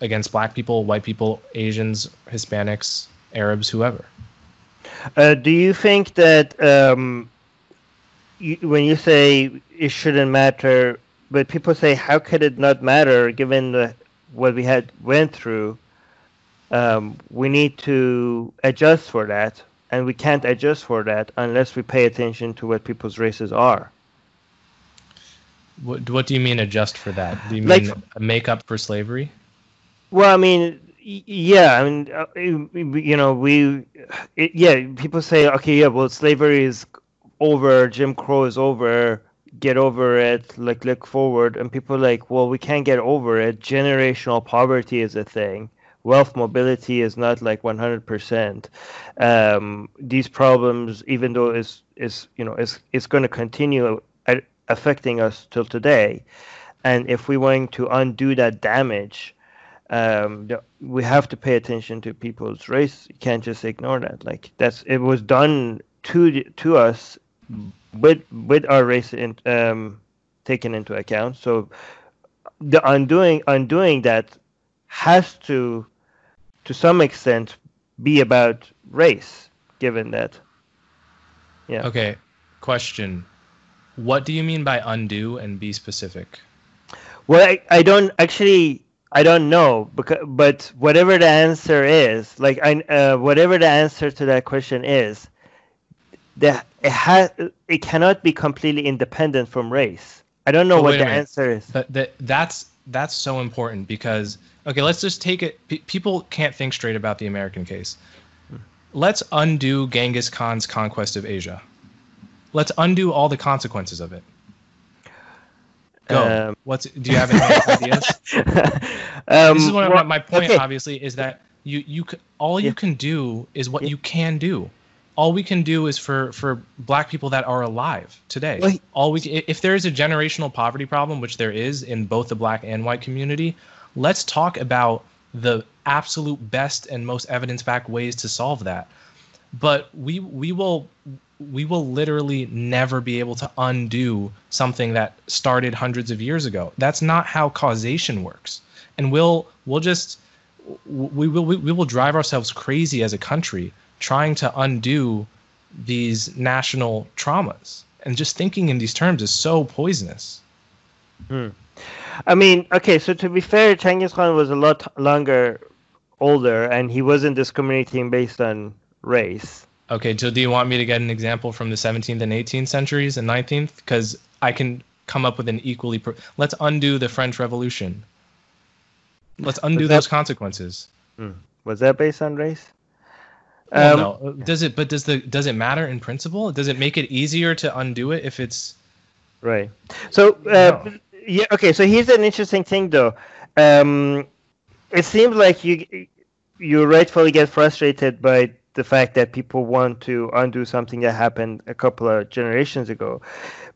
against black people white people asians hispanics arabs whoever uh, do you think that um, you, when you say it shouldn't matter but people say how could it not matter given the, what we had went through um, we need to adjust for that, and we can't adjust for that unless we pay attention to what people's races are. What, what do you mean adjust for that? Do you mean like, make up for slavery? Well, I mean, yeah, I mean, uh, you know, we, it, yeah, people say, okay, yeah, well, slavery is over, Jim Crow is over, get over it, like look forward, and people like, well, we can't get over it. Generational poverty is a thing wealth mobility is not like 100%. Um, these problems, even though is is you know is is going to continue affecting us till today, and if we want to undo that damage, um, we have to pay attention to people's race. You can't just ignore that. Like that's it was done to to us with with our race in, um, taken into account. So the undoing undoing that has to to some extent be about race, given that. Yeah. Okay. Question. What do you mean by undo and be specific? Well, I, I don't actually I don't know because but whatever the answer is, like I uh, whatever the answer to that question is, that it has it cannot be completely independent from race. I don't know oh, what the answer is. But that that's that's so important because okay, let's just take it. P- people can't think straight about the American case. Let's undo Genghis Khan's conquest of Asia. Let's undo all the consequences of it. Go. Um, What's do you have any <laughs> ideas? um, this is one well, my point. Okay. Obviously, is that you you all you yeah. can do is what yeah. you can do all we can do is for for black people that are alive today well, all we if there is a generational poverty problem which there is in both the black and white community let's talk about the absolute best and most evidence-backed ways to solve that but we we will we will literally never be able to undo something that started hundreds of years ago that's not how causation works and we'll we'll just we will we, will drive ourselves crazy as a country trying to undo these national traumas. And just thinking in these terms is so poisonous. Hmm. I mean, okay, so to be fair, Genghis Khan was a lot longer older and he wasn't discriminating based on race. Okay, so do you want me to get an example from the 17th and 18th centuries and 19th? Because I can come up with an equally. Pro- Let's undo the French Revolution. Let's undo that... those consequences. Hmm. Was that based on race? Well, um, no. Does it? But does the does it matter in principle? Does it make it easier to undo it if it's right? So uh, no. yeah, okay. So here's an interesting thing, though. Um, it seems like you you rightfully get frustrated by the fact that people want to undo something that happened a couple of generations ago,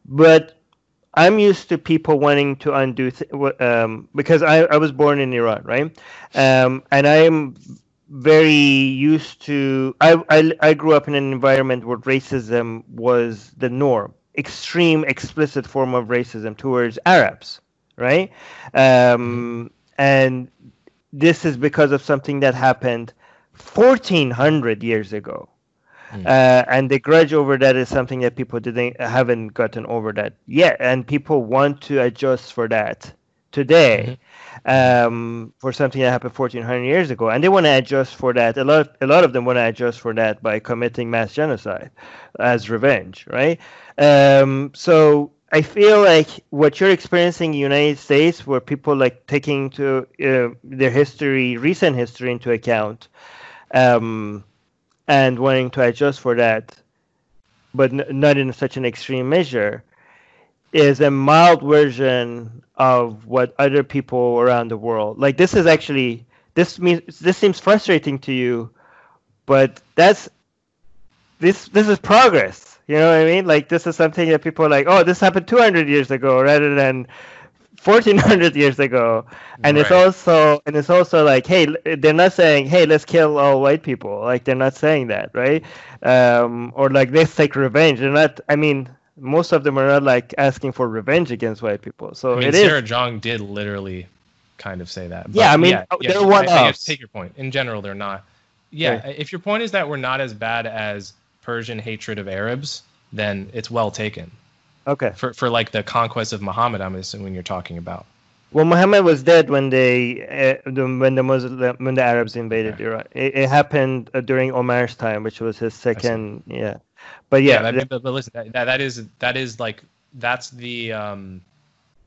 but I'm used to people wanting to undo th- um, because I, I was born in Iran, right? Um, and I'm very used to I, I i grew up in an environment where racism was the norm extreme explicit form of racism towards arabs right um, and this is because of something that happened 1400 years ago mm. uh, and the grudge over that is something that people didn't haven't gotten over that yet and people want to adjust for that today mm-hmm um, for something that happened 1400 years ago, and they want to adjust for that. A lot, a lot of them want to adjust for that by committing mass genocide as revenge, right? Um, so I feel like what you're experiencing in the United States, where people like taking to uh, their history, recent history into account, um, and wanting to adjust for that, but n- not in such an extreme measure, is a mild version of what other people around the world like. This is actually this means this seems frustrating to you, but that's this this is progress. You know what I mean? Like this is something that people are like, oh, this happened 200 years ago, rather than 1400 years ago. And right. it's also and it's also like hey they're not saying hey let's kill all white people. Like they're not saying that right? Um, or like let's take revenge. They're not i mean most of them are not like asking for revenge against white people. So I mean, it Sarah is. Jeong did literally kind of say that but yeah i mean yeah, they're yeah, one I, I take your point. In general they're not. Yeah right. if your point is that we're not as bad as persian hatred of arabs then it's well taken Okay. For for like the conquest of Muhammad, I'm assuming you're talking about. Well, Muhammad was dead when they uh, when the Muslim when the Arabs invaded okay. Iran. It, it happened uh, during Omar's time, which was his second. Yeah. But yeah. yeah that, but, but, listen, that, that is that is like that's the um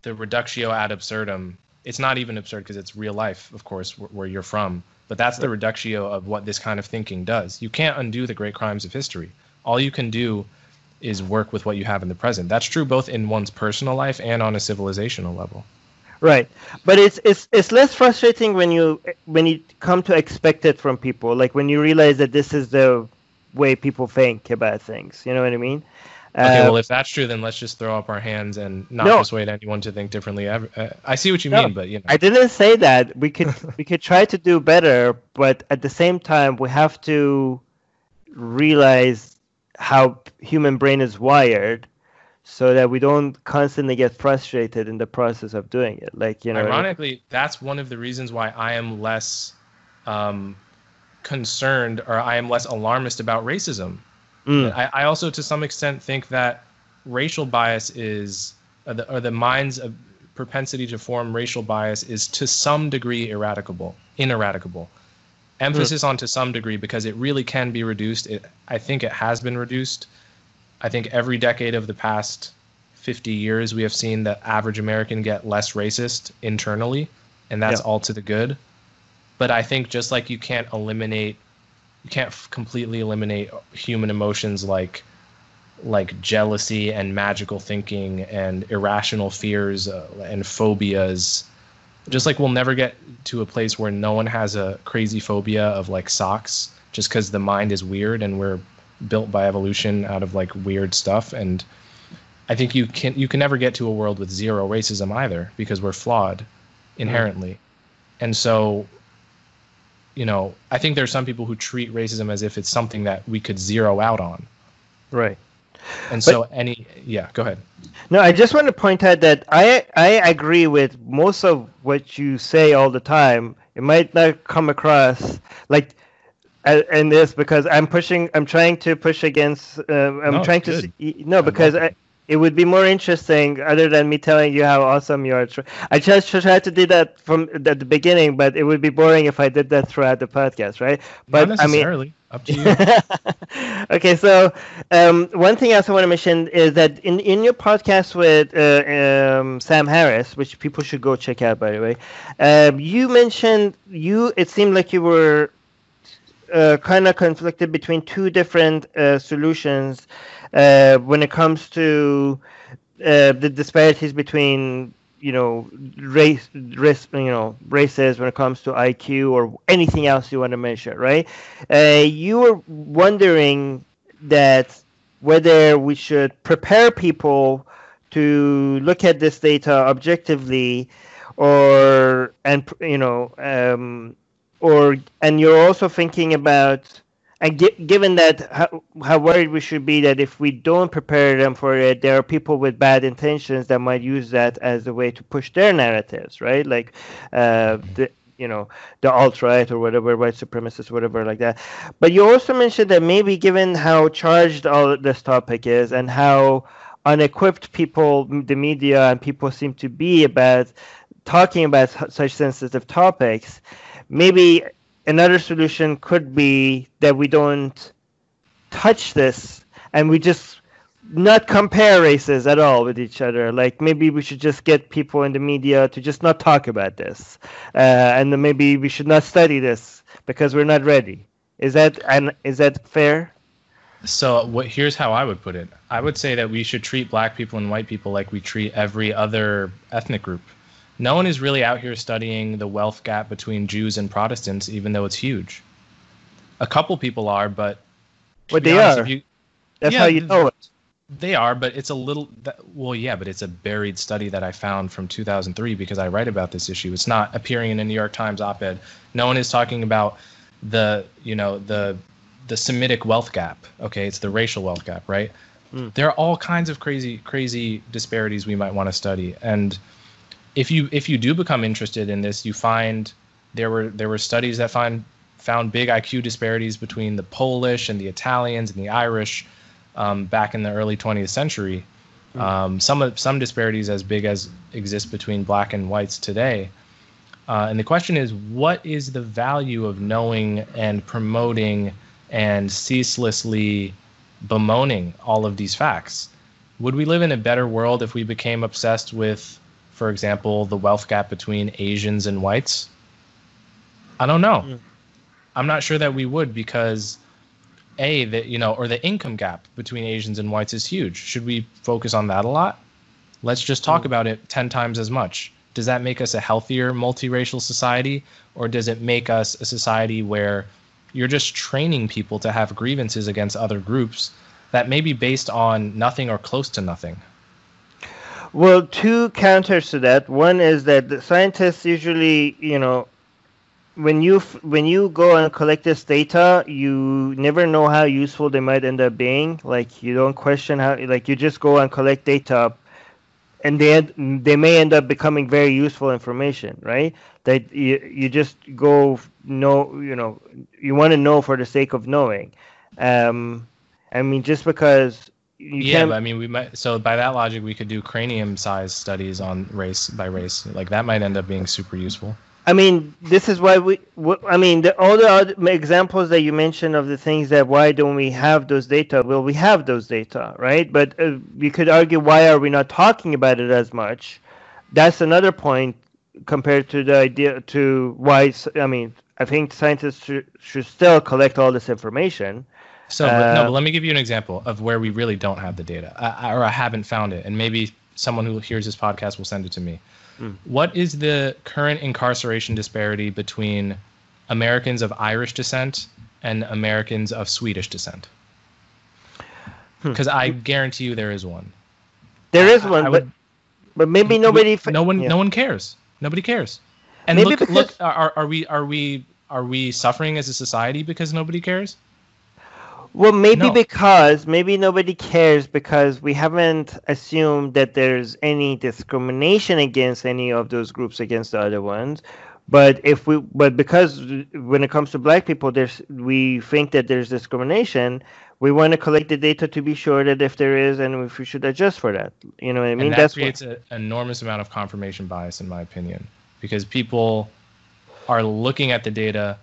the reductio ad absurdum. It's not even absurd because it's real life, of course, where, where you're from. But that's the reductio of what this kind of thinking does. You can't undo the great crimes of history. All you can do is work with what you have in the present. That's true both in one's personal life and on a civilizational level. Right, but it's it's it's less frustrating when you when you come to expect it from people. Like when you realize that this is the way people think about things. You know what I mean? Okay, uh, well, if that's true, then let's just throw up our hands and not no, persuade anyone to think differently. Ever. Uh, I see what you no, mean, but you know. I didn't say that. We could <laughs> we could try to do better, but at the same time, we have to realize how human brain is wired so that we don't constantly get frustrated in the process of doing it. Like you know ironically that's one of the reasons why i am less um, concerned or i am less alarmist about racism. Mm. I, I, also to some extent think that racial bias is or the, or the mind's propensity to form racial bias is to some degree eradicable ineradicable emphasis mm. on to some degree because it really can be reduced. It, I think it has been reduced. I think every decade of the past 50 years, we have seen the average American get less racist internally, and that's yeah. all to the good. But I think just like you can't eliminate, you can't f- completely eliminate human emotions like like jealousy and magical thinking and irrational fears uh, and phobias just like we'll never get to a place where no one has a crazy phobia of like socks just because the mind is weird and we're built by evolution out of like weird stuff. And i think you can you can never get to a world with zero racism either because we're flawed inherently. Mm. and so you know i think there's some people who treat racism as if it's something that we could zero out on. Right and but, so any yeah, go ahead. No, I just want to point out that I I agree with most of what you say all the time. It might not come across like in this because I'm pushing. I'm trying to push against. Uh, I'm no, trying to. See, no, because I, it would be more interesting other than me telling you how awesome you are. I just tried to do that from at the beginning, but it would be boring if I did that throughout the podcast, right? But Not necessarily. I mean, up to you. <laughs> okay, so um, one thing I also want to mention is that in, in your podcast with uh, um, Sam Harris, which people should go check out, by the way, um, you mentioned you. It seemed like you were uh, kind of conflicted between two different uh, solutions uh, when it comes to uh, the disparities between you know race race you know races when it comes to IQ or anything else you want to measure right? Uh, you were wondering that whether we should prepare people to look at this data objectively or and you know um, or and you're also thinking about and given that how, how worried we should be that if we don't prepare them for it, there are people with bad intentions that might use that as a way to push their narratives, right? Like uh, the you know the alt right or whatever white supremacists whatever like that but you also mentioned that maybe given how charged all this topic is and how unequipped people the media and people seem to be about talking about such sensitive topics maybe another solution could be that we don't touch this and we just not compare races at all with each other. Like maybe we should just get people in the media to just not talk about this, uh, and then maybe we should not study this because we're not ready. Is that and is that fair? So what? Here's how I would put it. I would say that we should treat black people and white people like we treat every other ethnic group. No one is really out here studying the wealth gap between Jews and Protestants, even though it's huge. A couple people are, but but they honest, are. You, That's yeah, how you know it. They are, but it's a little. Well, yeah, but it's a buried study that I found from 2003 because I write about this issue. It's not appearing in a New York Times op-ed. No one is talking about the, you know, the the Semitic wealth gap. Okay, it's the racial wealth gap, right? Mm. There are all kinds of crazy, crazy disparities we might want to study, and if you if you do become interested in this, you find there were there were studies that find found big IQ disparities between the Polish and the Italians and the Irish um, back in the early 20th century. Hmm. Um, some some disparities as big as exist between black and whites today. Uh, and the question is, what is the value of knowing and promoting and ceaselessly bemoaning all of these facts? Would we live in a better world if we became obsessed with, for example, the wealth gap between Asians and whites? I don't know. Mm. I'm not sure that we would because a that you know or the income gap between asians and whites is huge should we focus on that a lot let's just talk mm. about it 10 times as much does that make us a healthier multiracial society or does it make us a society where you're just training people to have grievances against other groups that may be based on nothing or close to nothing well two counters to that one is that the scientists usually you know when you when you go and collect this data, you never know how useful they might end up being. Like you don't question how like you just go and collect data, and they they may end up becoming very useful information, right? That you you just go know you know you want to know for the sake of knowing. Um, I mean, just because yeah, but I mean, we might. So by that logic, we could do cranium size studies on race by race. Like that might end up being super useful. I mean, this is why we. I mean, the, all the other examples that you mentioned of the things that why don't we have those data? Well, we have those data, right? But uh, you could argue why are we not talking about it as much? That's another point compared to the idea to why. I mean, I think scientists should, should still collect all this information. So uh, no, but let me give you an example of where we really don't have the data, I, or I haven't found it, and maybe someone who hears this podcast will send it to me. Mm. What is the current incarceration disparity between Americans of Irish descent and Americans of Swedish descent? Because hmm. I guarantee you there is one. There is one, I, I but would, but maybe nobody. No one. Yeah. No one cares. Nobody cares. And maybe look, because, look. Are, are we? Are we? Are we suffering as a society because nobody cares? Well, maybe no. because maybe nobody cares because we haven't assumed that there's any discrimination against any of those groups against the other ones. But if we, but because when it comes to black people, there's we think that there's discrimination. We want to collect the data to be sure that if there is, and if we should adjust for that. You know what I mean? And that That's creates an enormous amount of confirmation bias, in my opinion, because people are looking at the data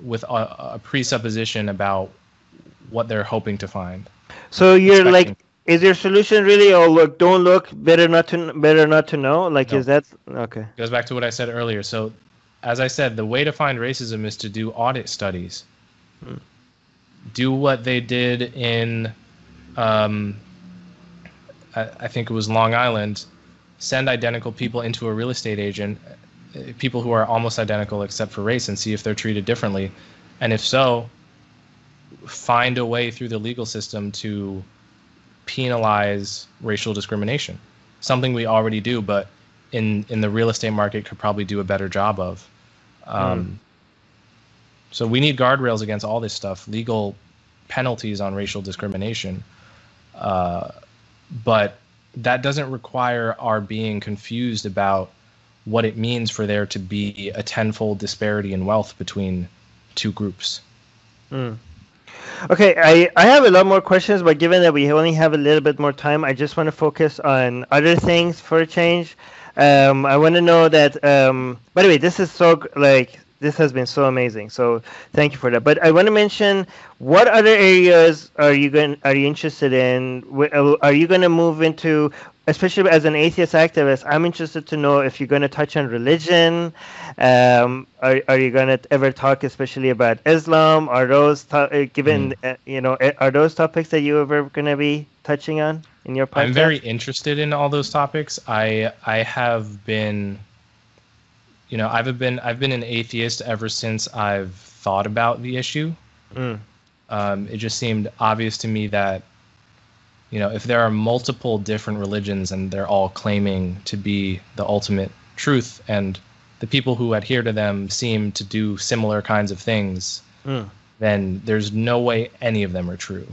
with a, a presupposition about what they're hoping to find. So you're expecting. like, is your solution really? Oh, look, don't look. Better not to. Better not to know. Like, no. is that okay? Goes back to what I said earlier. So, as I said, the way to find racism is to do audit studies. Hmm. Do what they did in, um, I, I think it was Long Island. Send identical people into a real estate agent, uh, people who are almost identical except for race, and see if they're treated differently. And if so, find a way through the legal system to penalize racial discrimination. Something we already do, but in in the real estate market could probably do a better job of. Um, mm. So we need guardrails against all this stuff, legal penalties on racial discrimination. Uh, but that doesn't require our being confused about what it means for there to be a tenfold disparity in wealth between two groups. Mm. Okay, I, I have a lot more questions, but given that we only have a little bit more time, I just want to focus on other things for a change. Um, I want to know that. Um, by the way, this is so like this has been so amazing. So thank you for that. But I want to mention what other areas are you going are you interested in? Uh, are you going to move into especially as an atheist activist, I'm interested to know if you're going to touch on religion. Um, are, are you going to ever talk especially about Islam? Are those to- uh, given mm. uh, you know are those topics that you ever going to be touching on in your podcast? I'm very interested in all those topics. I I have been you know, I've been I've been an atheist ever since I've thought about the issue. Mm. Um, it just seemed obvious to me that, you know, if there are multiple different religions and they're all claiming to be the ultimate truth, and the people who adhere to them seem to do similar kinds of things, mm. then there's no way any of them are true.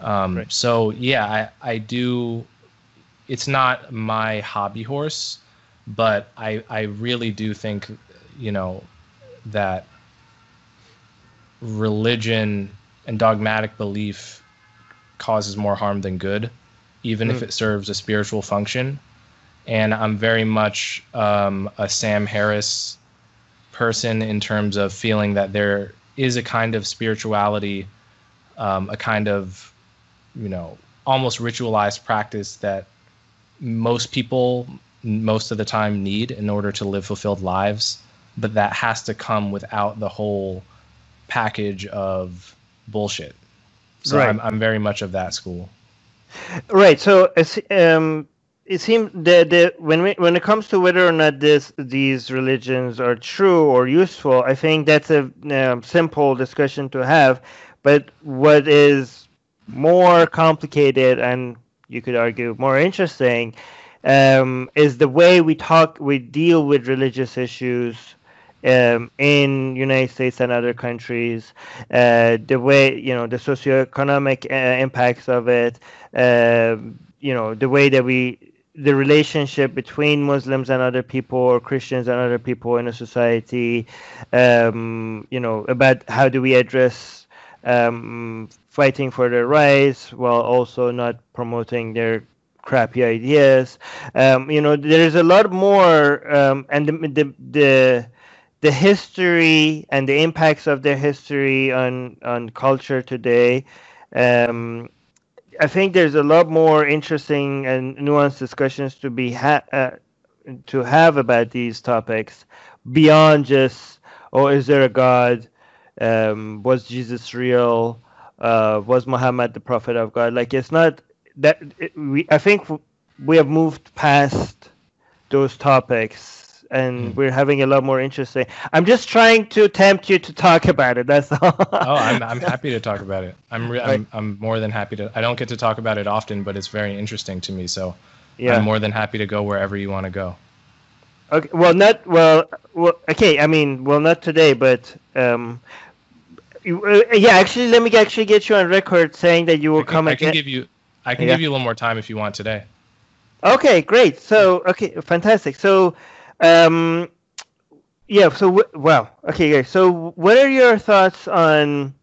Um, right. So yeah, I I do. It's not my hobby horse but I I really do think you know that religion and dogmatic belief causes more harm than good, even mm. if hmm. it serves a spiritual function. And I'm very much um, a Sam Harris person in terms of feeling that there is a kind of spirituality, um, a kind of, you know, almost ritualized practice that most people most of the time need in order to live fulfilled lives, but that has to come without the whole package of bullshit. So right. I'm I'm very much of that school. Right. So um, it seems that the, when we, when it comes to whether or not this these religions are true or useful, I think that's a um, simple discussion to have. But what is more complicated and you could argue more interesting um, is the way we talk, we deal with religious issues um, in United States and other countries, uh, the way you know the socioeconomic uh, impacts of it, uh, you know the way that we the relationship between Muslims and other people or Christians and other people in a society, um, you know about how do we address um, fighting for their rights while also not promoting their crappy ideas. Um, you know, there's a lot more, um, and the, the, the the history and the impacts of their history on on culture today. Um, I think there's a lot more interesting and nuanced discussions to be ha- uh, to have about these topics beyond just oh, is there a God? Um, was Jesus real? Uh, was Muhammad the prophet of God? Like it's not that it, we I think we have moved past those topics and mm. we're having a lot more interesting. I'm just trying to tempt you to talk about it. That's all. oh, I'm <laughs> I'm happy to talk about it. I'm re- I'm I'm more than happy to. I don't get to talk about it often, but it's very interesting to me. So yeah. I'm more than happy to go wherever you want to go. Okay. Well, not well. Well, okay. I mean, well, not today, but um, uh, yeah. Actually, let me actually get you on record saying that you will I can, come. I can give you I can yeah. give you a little more time if you want today. Okay, great. So, okay, fantastic. So, um, yeah. So, well, okay. Great. So, what are your thoughts on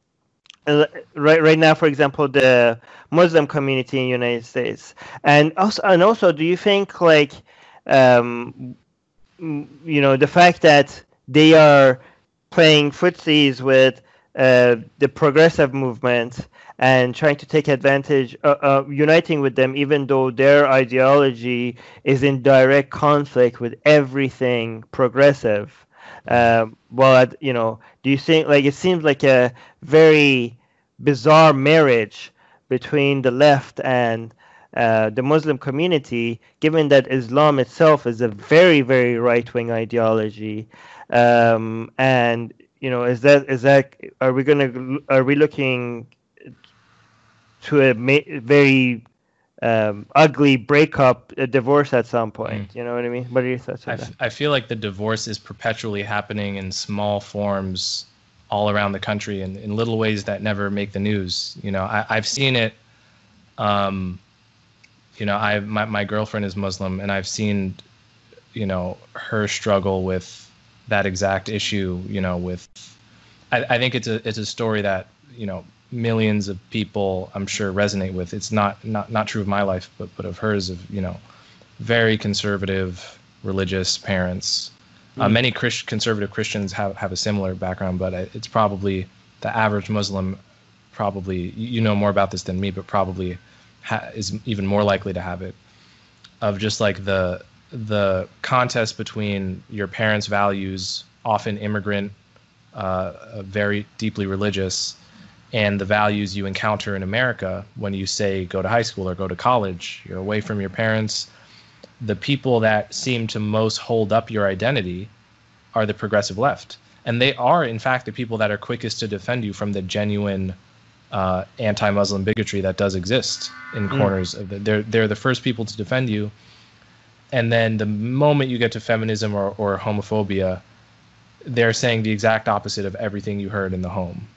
uh, right right now? For example, the Muslim community in the United States, and also, and also, do you think like, um, you know, the fact that they are playing footsies with uh, the progressive movement and trying to take advantage, uh, uh, uniting with them, even though their ideology is in direct conflict with everything progressive. Um, well, you know, do you think like it seems like a very bizarre marriage between the left and uh, the Muslim community, given that Islam itself is a very, very right wing ideology, um, and you know, is that is that are we gonna are we looking to a ma- very um, ugly breakup, a divorce at some point. Mm. You know what I mean? What are your thoughts I, that? F- I feel like the divorce is perpetually happening in small forms all around the country and in little ways that never make the news. You know, I, I've seen it. Um, you know, I my my girlfriend is Muslim, and I've seen, you know, her struggle with that exact issue. You know, with I, I think it's a it's a story that you know millions of people I'm sure resonate with. It's not not not true of my life, but but of hers of you know very conservative religious parents. Uh, many Christ- conservative Christians have, have a similar background, but it's probably the average Muslim probably you know more about this than me, but probably ha- is even more likely to have it. Of just like the the contest between your parents' values, often immigrant, uh, very deeply religious, and the values you encounter in America when you say go to high school or go to college. You're away from your parents the people that seem to most hold up your identity are the progressive left. And they are, in fact, the people that are quickest to defend you from the genuine uh, anti-Muslim bigotry that does exist in mm. corners of the. They're they're the first people to defend you, and then the moment you get to feminism or, or homophobia, they're saying the exact opposite of everything you heard in the home.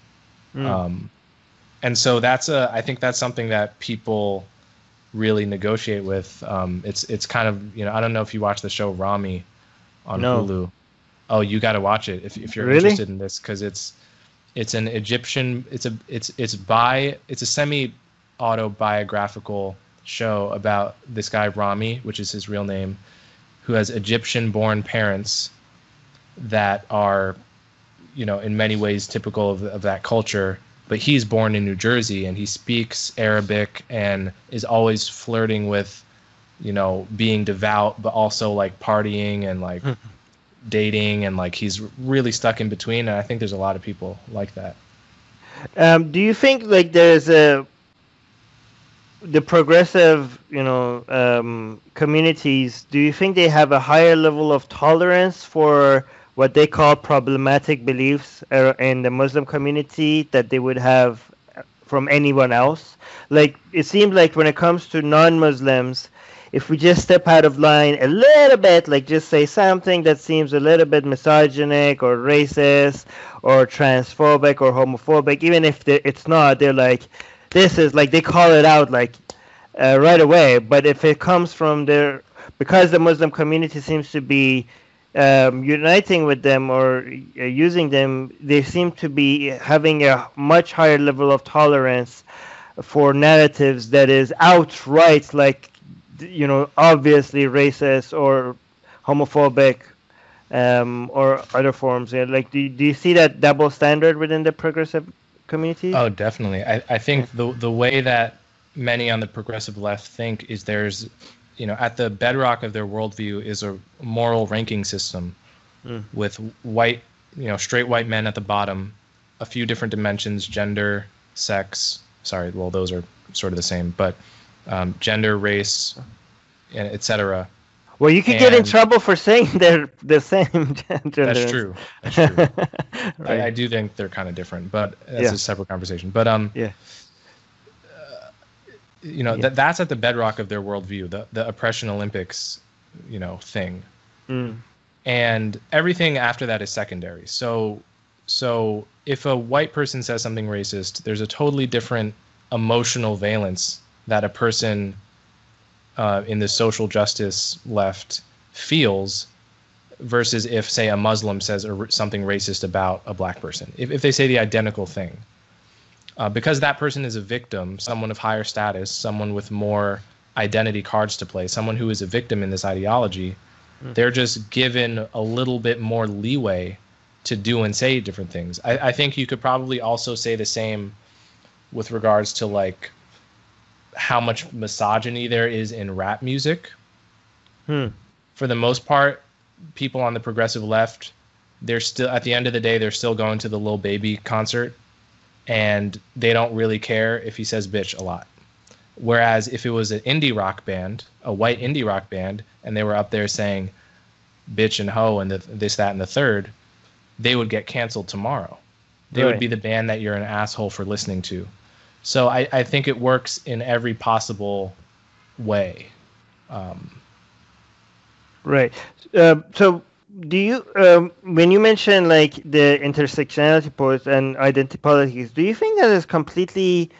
Mm. Um, and so that's a. I think that's something that people really negotiate with. Um, it's it's kind of you know I don't know if you watch the show Rami on no. Hulu. Oh, you got to watch it if if you're really? interested in this because it's it's an Egyptian. It's a it's it's by it's a semi autobiographical show about this guy Rami, which is his real name, who has Egyptian-born parents that are, you know, in many ways typical of, of that culture but he's born in New Jersey and he speaks Arabic and is always flirting with, you know, being devout, but also like partying and like hmm. dating and like he's really stuck in between. And I think there's a lot of people like that. Um, do you think like there's a the progressive, you know, um, communities? Do you think they have a higher level of tolerance for what they call problematic beliefs uh, in the Muslim community that they would have from anyone else. Like it seems like when it comes to non-Muslims, if we just step out of line a little bit, like just say something that seems a little bit misogynic or racist or transphobic or homophobic, even if it's not, they're like, this is like they call it out like uh, right away. But if it comes from their because the Muslim community seems to be um, uniting with them or uh, using them, they seem to be having a much higher level of tolerance for narratives that is outright, like, you know, obviously racist or homophobic um, or other forms. Yeah, like, do, do you see that double standard within the progressive community? Oh, definitely. I, I think the the way that many on the progressive left think is there's you know at the bedrock of their worldview is a moral ranking system mm. with white you know straight white men at the bottom a few different dimensions gender sex sorry well those are sort of the same but um, gender race etc well you could and get in trouble for saying they're the same <laughs> gender that's true that's <laughs> true right. I, I, do think they're kind of different but that's yeah. a separate conversation but um yeah you know yeah. that that's at the bedrock of their worldview the the oppression olympics you know thing mm. and everything after that is secondary so so if a white person says something racist there's a totally different emotional valence that a person uh, in the social justice left feels versus if say a muslim says something racist about a black person if, if they say the identical thing uh, because that person is a victim, someone of higher status, someone with more identity cards to play, someone who is a victim in this ideology, mm. they're just given a little bit more leeway to do and say different things. I, I think you could probably also say the same with regards to like how much misogyny there is in rap music. Hmm. For the most part, people on the progressive left, they're still at the end of the day, they're still going to the Lil Baby concert and they don't really care if he says bitch a lot. Whereas if it was an indie rock band, a white indie rock band, and they were up there saying bitch and hoe and the, this, that, and the third, they would get canceled tomorrow. They right. would be the band that you're an asshole for listening to. So I, I think it works in every possible way. Um, right. Uh, so do you um, when you mention like the intersectionality post and identity politics do you think that is completely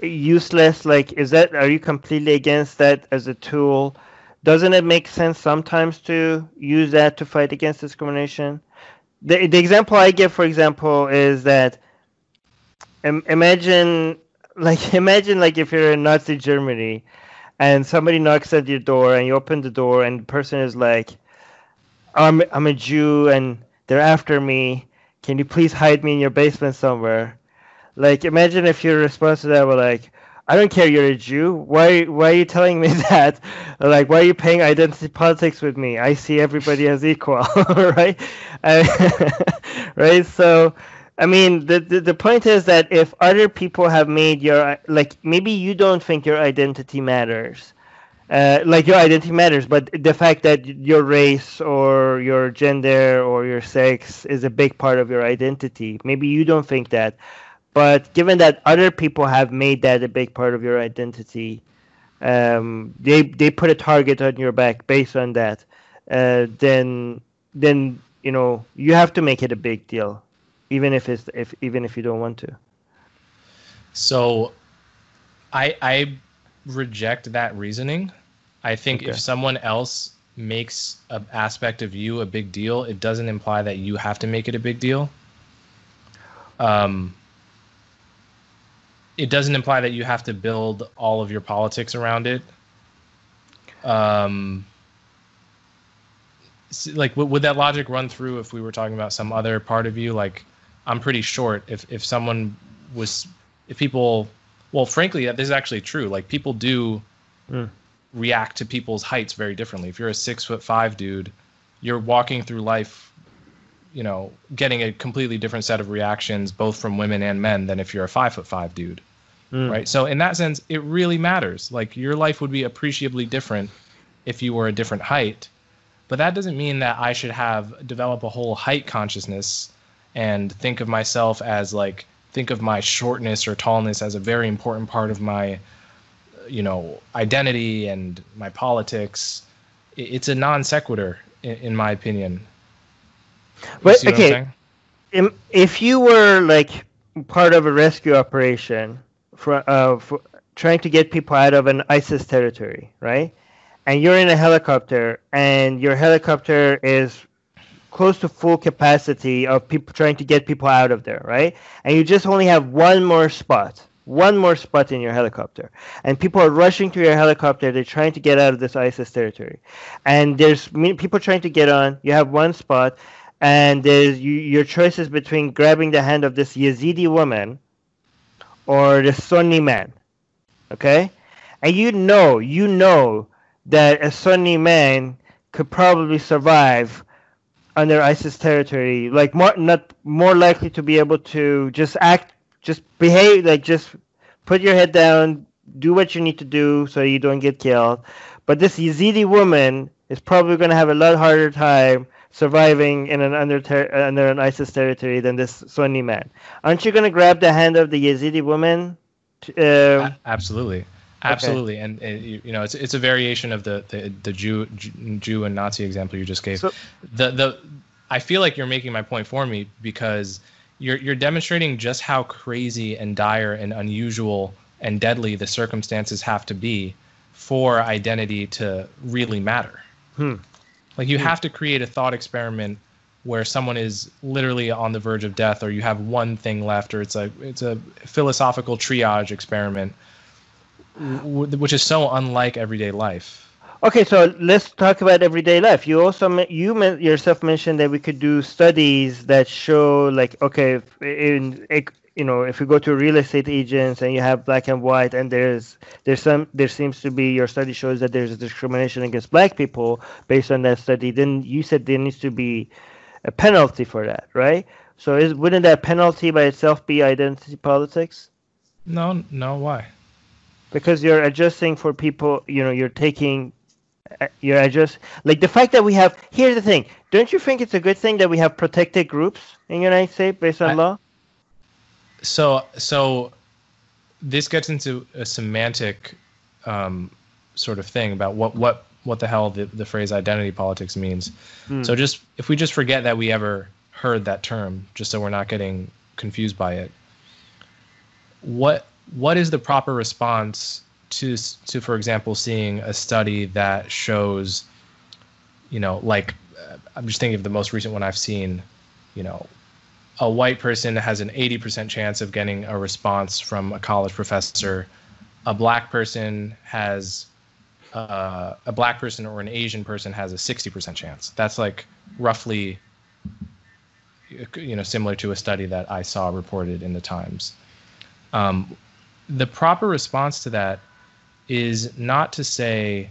useless? Like is that are you completely against that as a tool? Doesn't it make sense sometimes to use that to fight against discrimination? The, the example i give for example is that Im- imagine <laughs> like imagine like if you're in nazi germany and somebody knocks at your door and you open the door and the person is like I'm I'm a Jew and they're after me. Can you please hide me in your basement somewhere? Like, imagine if your response to that were like, I don't care you're a Jew. Why why are you telling me <laughs> that? Like why are you playing identity politics with me? I see everybody as equal, <laughs> right? <laughs> right? So I mean the, the the point is that if other people have made your like maybe you don't think your identity matters. Uh, like your identity matters, but the fact that your race or your gender or your sex is a big part of your identity, maybe you don't think that. But given that other people have made that a big part of your identity, um, they they put a target on your back based on that. Uh, then then you know you have to make it a big deal, even if it's if even if you don't want to. So, I I reject that reasoning. I think okay. if someone else makes an aspect of you a big deal, it doesn't imply that you have to make it a big deal. Um, it doesn't imply that you have to build all of your politics around it. Um, like would that logic run through if we were talking about some other part of you? Like, I'm pretty short. If if someone was, if people, well, frankly, this is actually true. Like people do mm. React to people's heights very differently. If you're a six foot five dude, you're walking through life you know getting a completely different set of reactions both from women and men than if you're a five foot five dude mm. right? So in that sense, it really matters. Like your life would be appreciably different if you were a different height, but that doesn't mean that I should have develop a whole height consciousness and think of myself as like think of my shortness or tallness as a very important part of my you know identity and my politics it's a non sequitur in, in my opinion but okay if you were like part of a rescue operation for, uh, for trying to get people out of an ISIS territory, right? And you're in a helicopter, and your helicopter is close to full capacity of people trying to get people out of there, right? And you just only have one more spot, one more spot in your helicopter, and people are rushing to your helicopter. They're trying to get out of this ISIS territory, and there's people trying to get on. You have one spot, and there's you, your choice is between grabbing the hand of this Yazidi woman or the Sunni man. Okay? And you know, you know that a Sunni man could probably survive under ISIS territory, like more not more likely to be able to just act, just behave, like just put your head down, do what you need to do so you don't get killed. But this Yazidi woman is probably going to have a lot harder time surviving in an under ter- under an ISIS territory than this Sunni man. Aren't you going to grab the hand of the Yazidi woman? To, uh... Absolutely. Absolutely, okay. and, and, you know it's it's a variation of the the, the Jew Jew and Nazi example you just gave. So, the the I feel like you're making my point for me because you're you're demonstrating just how crazy and dire and unusual and deadly the circumstances have to be for identity to really matter. Hmm. Like you hmm. have to create a thought experiment where someone is literally on the verge of death, or you have one thing left, or it's a it's a philosophical triage experiment, which is so unlike everyday life. Okay, so let's talk about everyday life. You also you yourself mentioned that we could do studies that show like okay in you know if you go to real estate agents and you have black and white and there's there's some there seems to be your study shows that there's discrimination against black people based on that study then you said there needs to be a penalty for that right? So is wouldn't that penalty by itself be identity politics? No no why? Because you're adjusting for people you know you're taking uh, you're adjust like the fact that we have here's the thing don't you think it's a good thing that we have protected groups in the united states based on I, law so so this gets into a semantic um, sort of thing about what what what the hell the, the phrase identity politics means. Hmm. So just if we just forget that we ever heard that term, just so we're not getting confused by it. What what is the proper response to to for example seeing a study that shows you know like uh, I'm just thinking of the most recent one I've seen, you know, a white person has an 80% chance of getting a response from a college professor. A black person has uh, a black person or an Asian person has a 60% chance. That's like roughly you know similar to a study that I saw reported in the Times. Um, the proper response to that is not to say,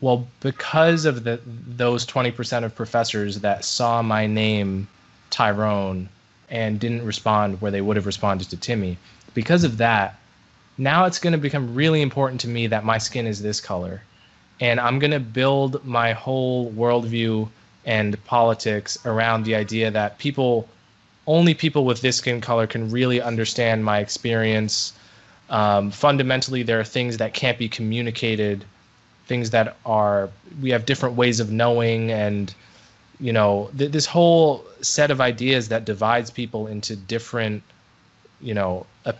well, because of the those twenty percent of professors that saw my name, Tyrone, and didn't respond where they would have responded to Timmy, because of that, now it's going to become really important to me that my skin is this color, and I'm going to build my whole worldview and politics around the idea that people only people with this skin color can really understand my experience um, fundamentally there are things that can't be communicated things that are we have different ways of knowing and you know th- this whole set of ideas that divides people into different you know uh,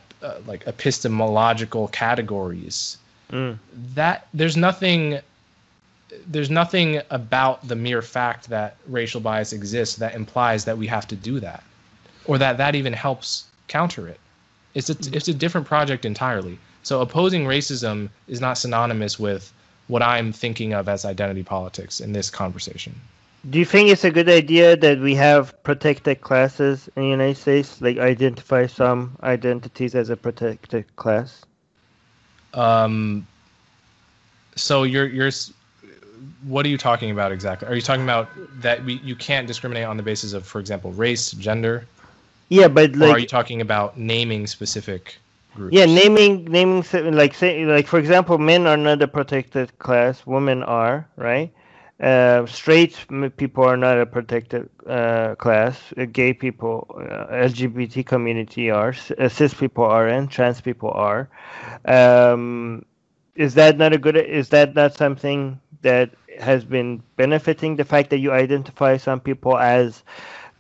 like epistemological categories mm. that there's nothing there's nothing about the mere fact that racial bias exists that implies that we have to do that or that that even helps counter it it's a it's a different project entirely so opposing racism is not synonymous with what i'm thinking of as identity politics in this conversation do you think it's a good idea that we have protected classes in the united states like identify some identities as a protected class um so you're you're what are you talking about exactly? Are you talking about that we you can't discriminate on the basis of, for example, race, gender? Yeah, but like, or are you talking about naming specific groups? Yeah, naming naming like say like for example, men are not a protected class, women are, right? Uh, straight people are not a protected uh, class. Uh, gay people, uh, LGBT community are. Uh, cis people are, and trans people are. Um, is that not a good? Is that not something that has been benefiting the fact that you identify some people as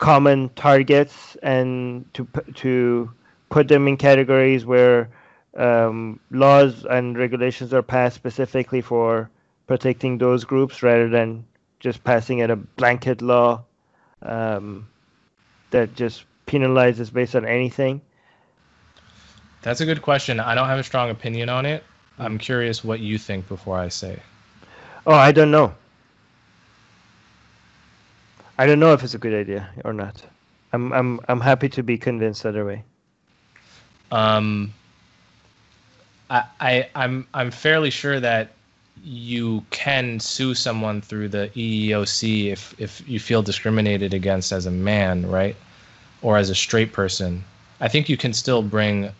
common targets and to to put them in categories where um, laws and regulations are passed specifically for protecting those groups rather than just passing it a blanket law um, that just penalizes based on anything? That's a good question. I don't have a strong opinion on it. I'm curious what you think before I say. Oh, I don't know. I don't know if it's a good idea or not. I'm I'm I'm happy to be convinced either way. Um, I, I I'm I'm fairly sure that you can sue someone through the EEOC if if you feel discriminated against as a man, right, or as a straight person. I think you can still bring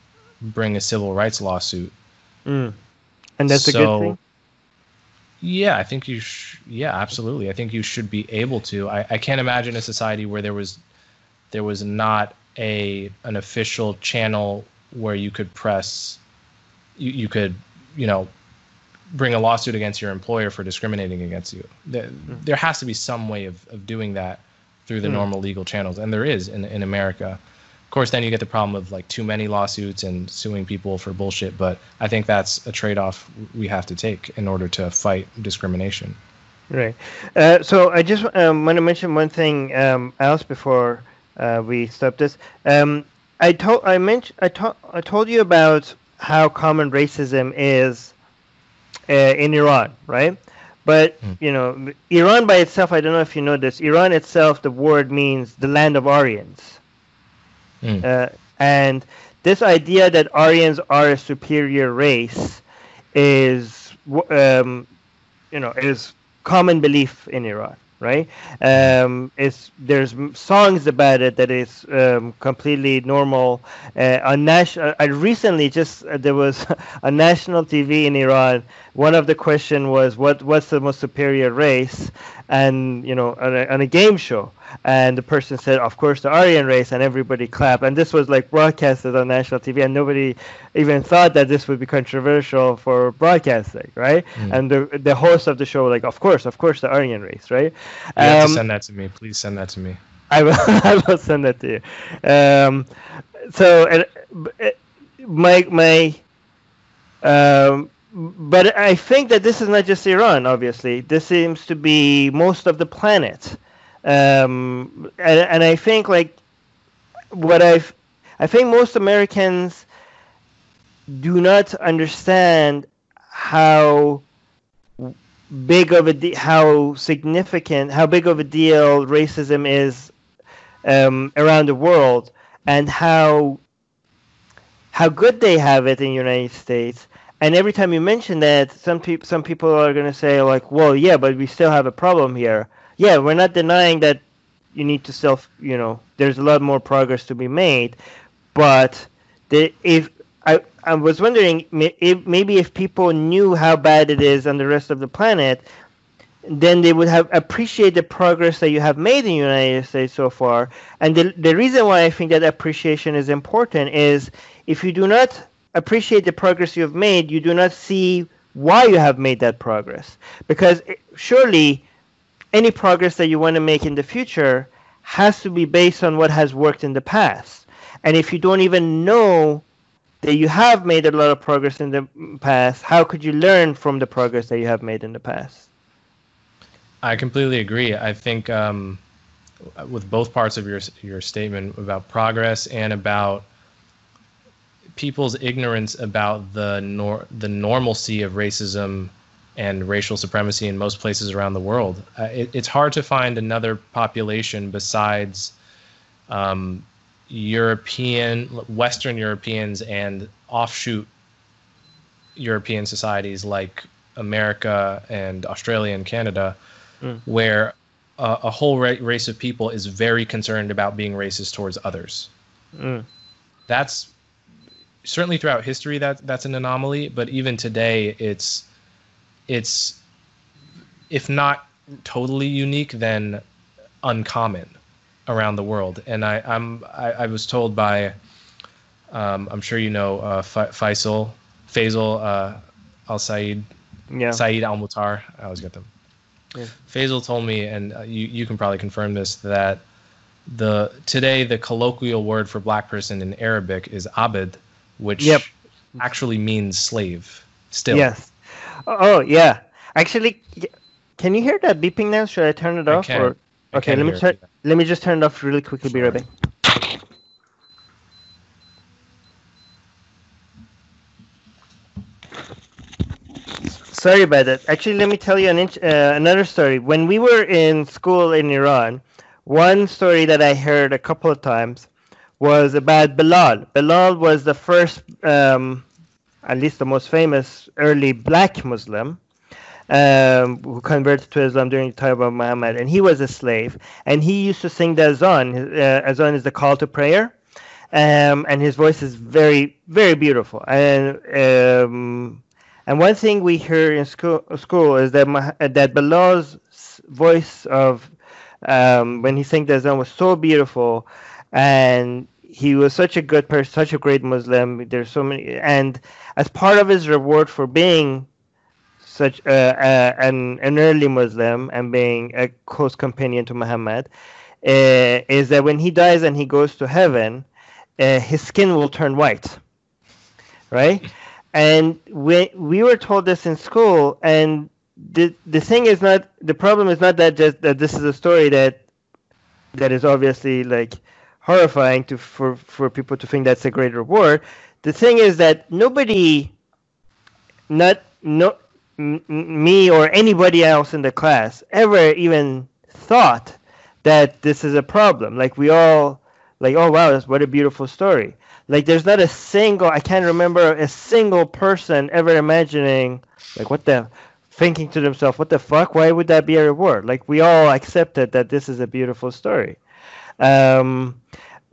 bring a civil rights lawsuit. Mm. And that's so, a good thing. Yeah, I think you. Sh- yeah, absolutely. I think you should be able to. I, I can't imagine a society where there was there was not a an official channel where you could press you, you could you know bring a lawsuit against your employer for discriminating against you there, mm. there has to be some way of, of doing that through the mm. normal legal channels and there is in, in america course, then you get the problem of like too many lawsuits and suing people for bullshit. But I think that's a trade off we have to take in order to fight discrimination. Right. Uh, so I just um, want to mention one thing um, else before uh, we stop this. Um, I told I mentioned I, to- I told you about how common racism is uh, in Iran, right? But mm. you know, Iran by itself, I don't know if you know this. Iran itself, the word means the land of Aryans. Mm. Uh, and this idea that Aryans are a superior race is, um, you know, is common belief in Iran right? Um, it's there's songs about it that is um, completely normal. Uh, on national, I recently just uh, there was <laughs> a national TV in Iran. One of the question was what what's the most superior race, and you know on a, on a game show, and the person said, of course, the Aryan race, and everybody clapped. And this was like broadcasted on national TV, and nobody even thought that this would be controversial for broadcasting, right? Mm. And the the host of the show, like, of course, of course, the Aryan race, right? You um, have to um, send that to me. Please send that to me. I will. <laughs> I will send that to you. Um, so, uh, my my. Um, but I think that this is not just Iran. Obviously, this seems to be most of the planet um, and, and I think like what I've I think most Americans do not understand how big of a de- how significant, how big of a deal racism is um, around the world, and how how good they have it in the United States. And every time you mention that, some people some people are going to say like, "Well, yeah, but we still have a problem here." Yeah, we're not denying that you need to self, you know, there's a lot more progress to be made, but the if I I was wondering if maybe if people knew how bad it is on the rest of the planet, then they would have appreciate the progress that you have made in the United States so far. And the the reason why I think that appreciation is important is if you do not appreciate the progress you have made, you do not see why you have made that progress. Because surely any progress that you want to make in the future has to be based on what has worked in the past. And if you don't even know that you have made a lot of progress in the past, how could you learn from the progress that you have made in the past? I completely agree. I think um, with both parts of your your statement about progress and about people's ignorance about the nor- the normalcy of racism and racial supremacy in most places around the world. Uh, it, it's hard to find another population besides um, European, Western Europeans, and offshoot European societies like America and Australia and Canada, mm. where a, a whole ra- race of people is very concerned about being racist towards others. Mm. That's certainly throughout history that that's an anomaly, but even today, it's it's if not totally unique, then uncommon around the world. And I, I'm I, I was told by um, I'm sure you know uh, Faisal Faisal uh, Al Said yeah. Saeed Al Mutar. I always get them. Yeah. Faisal told me, and uh, you you can probably confirm this that the today the colloquial word for black person in Arabic is abid, which yep. actually means slave. Still, yes. Oh yeah, actually, can you hear that beeping now? Should I turn it off? Or okay, let me turn. Let me just turn it off really quickly. Be right back. Sorry about that. Actually, let me tell you an inch, uh, another story. When we were in school in Iran, one story that I heard a couple of times was about Bilal. Bilal was the first um, at least the most famous early black Muslim, um, who converted to Islam during the time of Muhammad, and he was a slave. And he used to sing the azan. Uh, azan is the call to prayer, um, and his voice is very, very beautiful. And um, and one thing we hear in school, school is that that Bilal's voice of um, when he sang the azan was so beautiful, and he was such a good person, such a great Muslim. There's so many, and as part of his reward for being such uh, uh, an an early Muslim and being a close companion to Muhammad, uh, is that when he dies and he goes to heaven, uh, his skin will turn white, right? And we we were told this in school, and the the thing is not the problem is not that just that this is a story that that is obviously like horrifying to for for people to think that's a great reward. The thing is that nobody, not no m- me or anybody else in the class, ever even thought that this is a problem. Like we all, like oh wow, what a beautiful story. Like there's not a single, I can't remember a single person ever imagining like what the thinking to themselves, what the fuck? Why would that be a reward? Like we all accepted that this is a beautiful story. Um,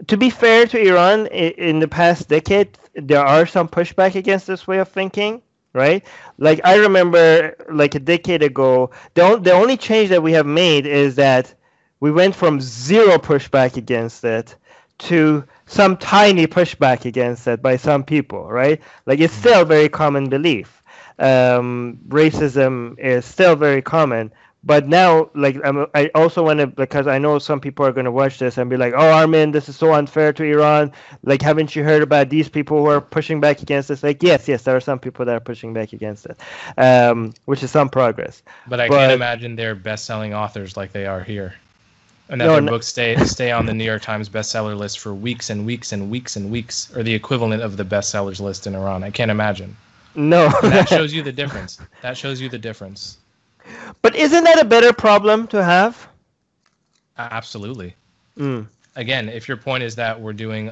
to be fair to Iran, in the past decade, there are some pushback against this way of thinking, right? Like I remember, like a decade ago, the the only change that we have made is that we went from zero pushback against it to some tiny pushback against it by some people, right? Like it's still a very common belief. Um, racism is still very common, but now like I'm, i also want to because i know some people are going to watch this and be like oh armin this is so unfair to iran. Like haven't you heard about these people who are pushing back against this like yes yes there are some people that are pushing back against it um, which is some progress. But i but, can't imagine they're best-selling authors like they are here. And that no, their no, books stay stay on the new york times bestseller list for weeks and weeks and weeks and weeks or the equivalent of the bestsellers list in iran. I can't imagine. No. That shows <laughs> you the difference. That shows you the difference But isn't that a better problem to have? Absolutely. Mm. Again, if your point is that we're doing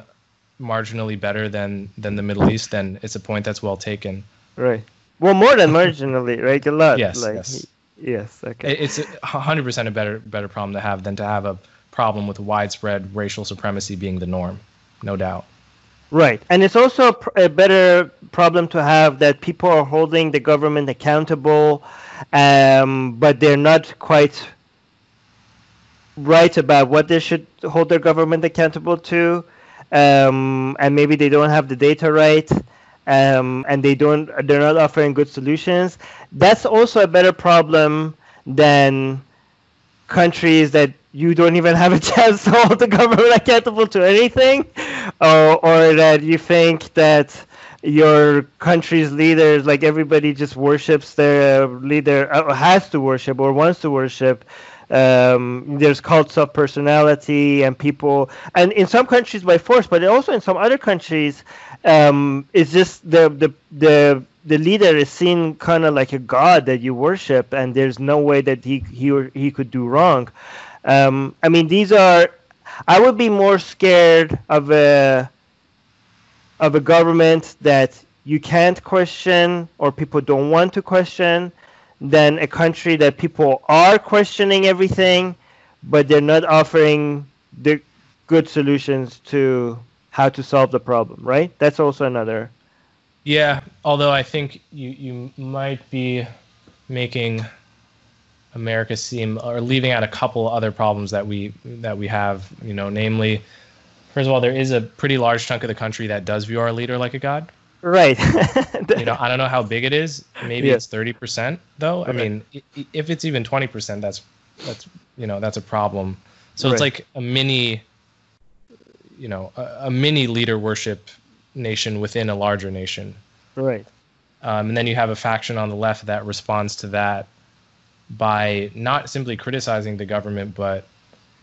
marginally better than than the Middle East, then it's a point that's well taken. Right. Well, more than marginally, right? A lot. Yes. Like, yes. Yes. Okay. It's hundred percent a better better problem to have than to have a problem with widespread racial supremacy being the norm, no doubt. Right, and it's also a, pr- a better problem to have that people are holding the government accountable, um, but they're not quite right about what they should hold their government accountable to, um, and maybe they don't have the data right, um, and they don't they're not offering good solutions. That's also a better problem than countries that you don't even have a <laughs> chance to hold the government accountable to anything, or, or that you think that your country's leaders, like everybody, just worships their leader, uh, has to worship or wants to worship. Um, there's cults of personality and people, and in some countries by force, but also in some other countries, um, it's just the the the the leader is seen kind of like a god that you worship, and there's no way that he he he could do wrong. Um, I mean, these are. I would be more scared of a of a government that you can't question or people don't want to question than a country that people are questioning everything, but they're not offering the good solutions to how to solve the problem. Right? That's also another. Yeah, although I think you you might be making America seem or leaving out a couple other problems that we that we have. You know, namely, first of all, there is a pretty large chunk of the country that does view our leader like a god. Right. <laughs> you know, I don't know how big it is. Maybe Yeah. it's thirty percent, though. I mean, if it's even twenty percent, that's that's you know that's a problem. So it's like a mini, you know, a, a mini leader worship nation within a larger nation. right. Um, and then you have a faction on the left that responds to that by not simply criticizing the government, but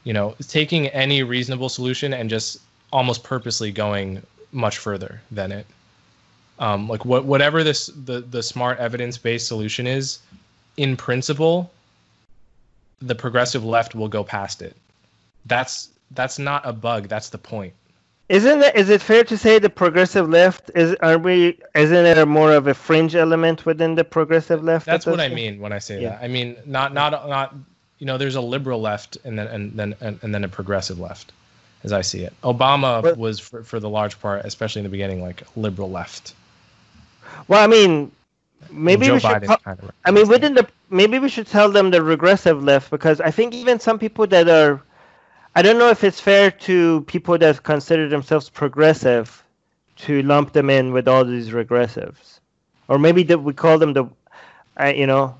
you know, taking any reasonable solution and just almost purposely going much further than it. Um, like what whatever this the the smart evidence based solution is, in principle, the progressive left will go past it. That's that's not a bug. That's the point. Isn't it, is it fair to say the progressive left is are we isn't it more of a fringe element within the progressive left? That's what I mean when I say Yeah. that. I mean not not not you know there's a liberal left and then and then and, and then a progressive left as I see it. Obama was for, for the large part, especially in the beginning, like liberal left. Well, I mean, maybe we should. Biden co- kind of I mean, within the maybe we should tell them the regressive left because I think even some people that are, I don't know if it's fair to people that consider themselves progressive, to lump them in with all these regressives, or maybe that we call them the, I you know,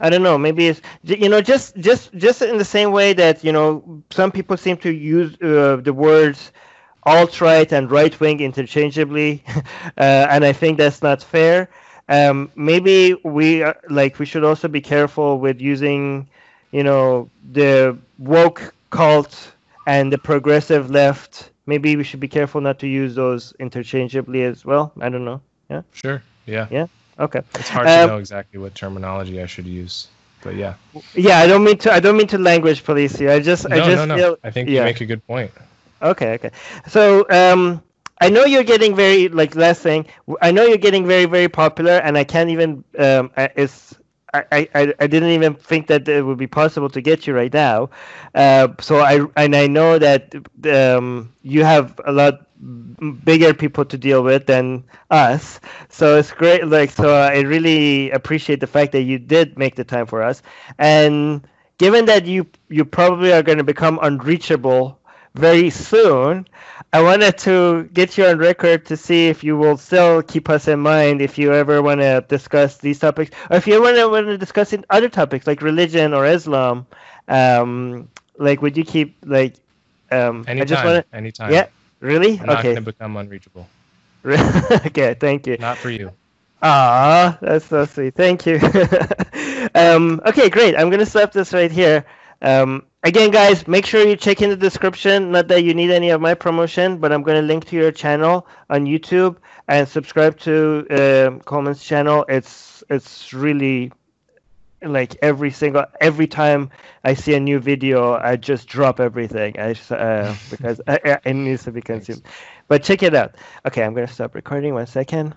I don't know. Maybe it's you know just just just in the same way that you know some people seem to use uh, the words alt right and right wing interchangeably, <laughs> uh, and I think that's not fair. Um, maybe we uh, like we should also be careful with using, you know, the woke cult and the progressive left. Maybe we should be careful not to use those interchangeably as well. I don't know. it. Sure. Yeah. Yeah. Okay. It's hard to Um, know exactly what terminology I should use. But yeah. Yeah, I don't mean to. I don't mean to language police you. I just. I just no, no. feel. I think yeah. you make a good point. Okay, okay. So, um, I know you're getting very like last thing. I know you're getting very very popular, and I can't even. Um, it's. I, I, I didn't even think that it would be possible to get you right now. Uh, so I and I know that um, you have a lot bigger people to deal with than us. So it's great. Like so, I really appreciate the fact that you did make the time for us. And given that you you probably are going to become unreachable very soon. I wanted to get you on record to see if you will still keep us in mind if you ever want to discuss these topics, or if you want to want to discuss in other topics like religion or Islam. Um, like, would you keep like? Um, I Anytime. just want to. anytime. Yeah, really? I'm not okay. going to become unreachable. <laughs> okay, thank you. Not for you. Ah, that's so sweet. Thank you. <laughs> um, okay, great. I'm gonna stop this right here. Um, again, guys, make sure you check in the description. Not that you need any of my promotion, but I'm gonna link to your channel on YouTube and subscribe to uh, Coleman's channel. It's it's really like every single every time I see a new video, I just drop everything. I just, uh, because <laughs> I, it needs to be consumed. But check it out. Okay, I'm gonna stop recording one second.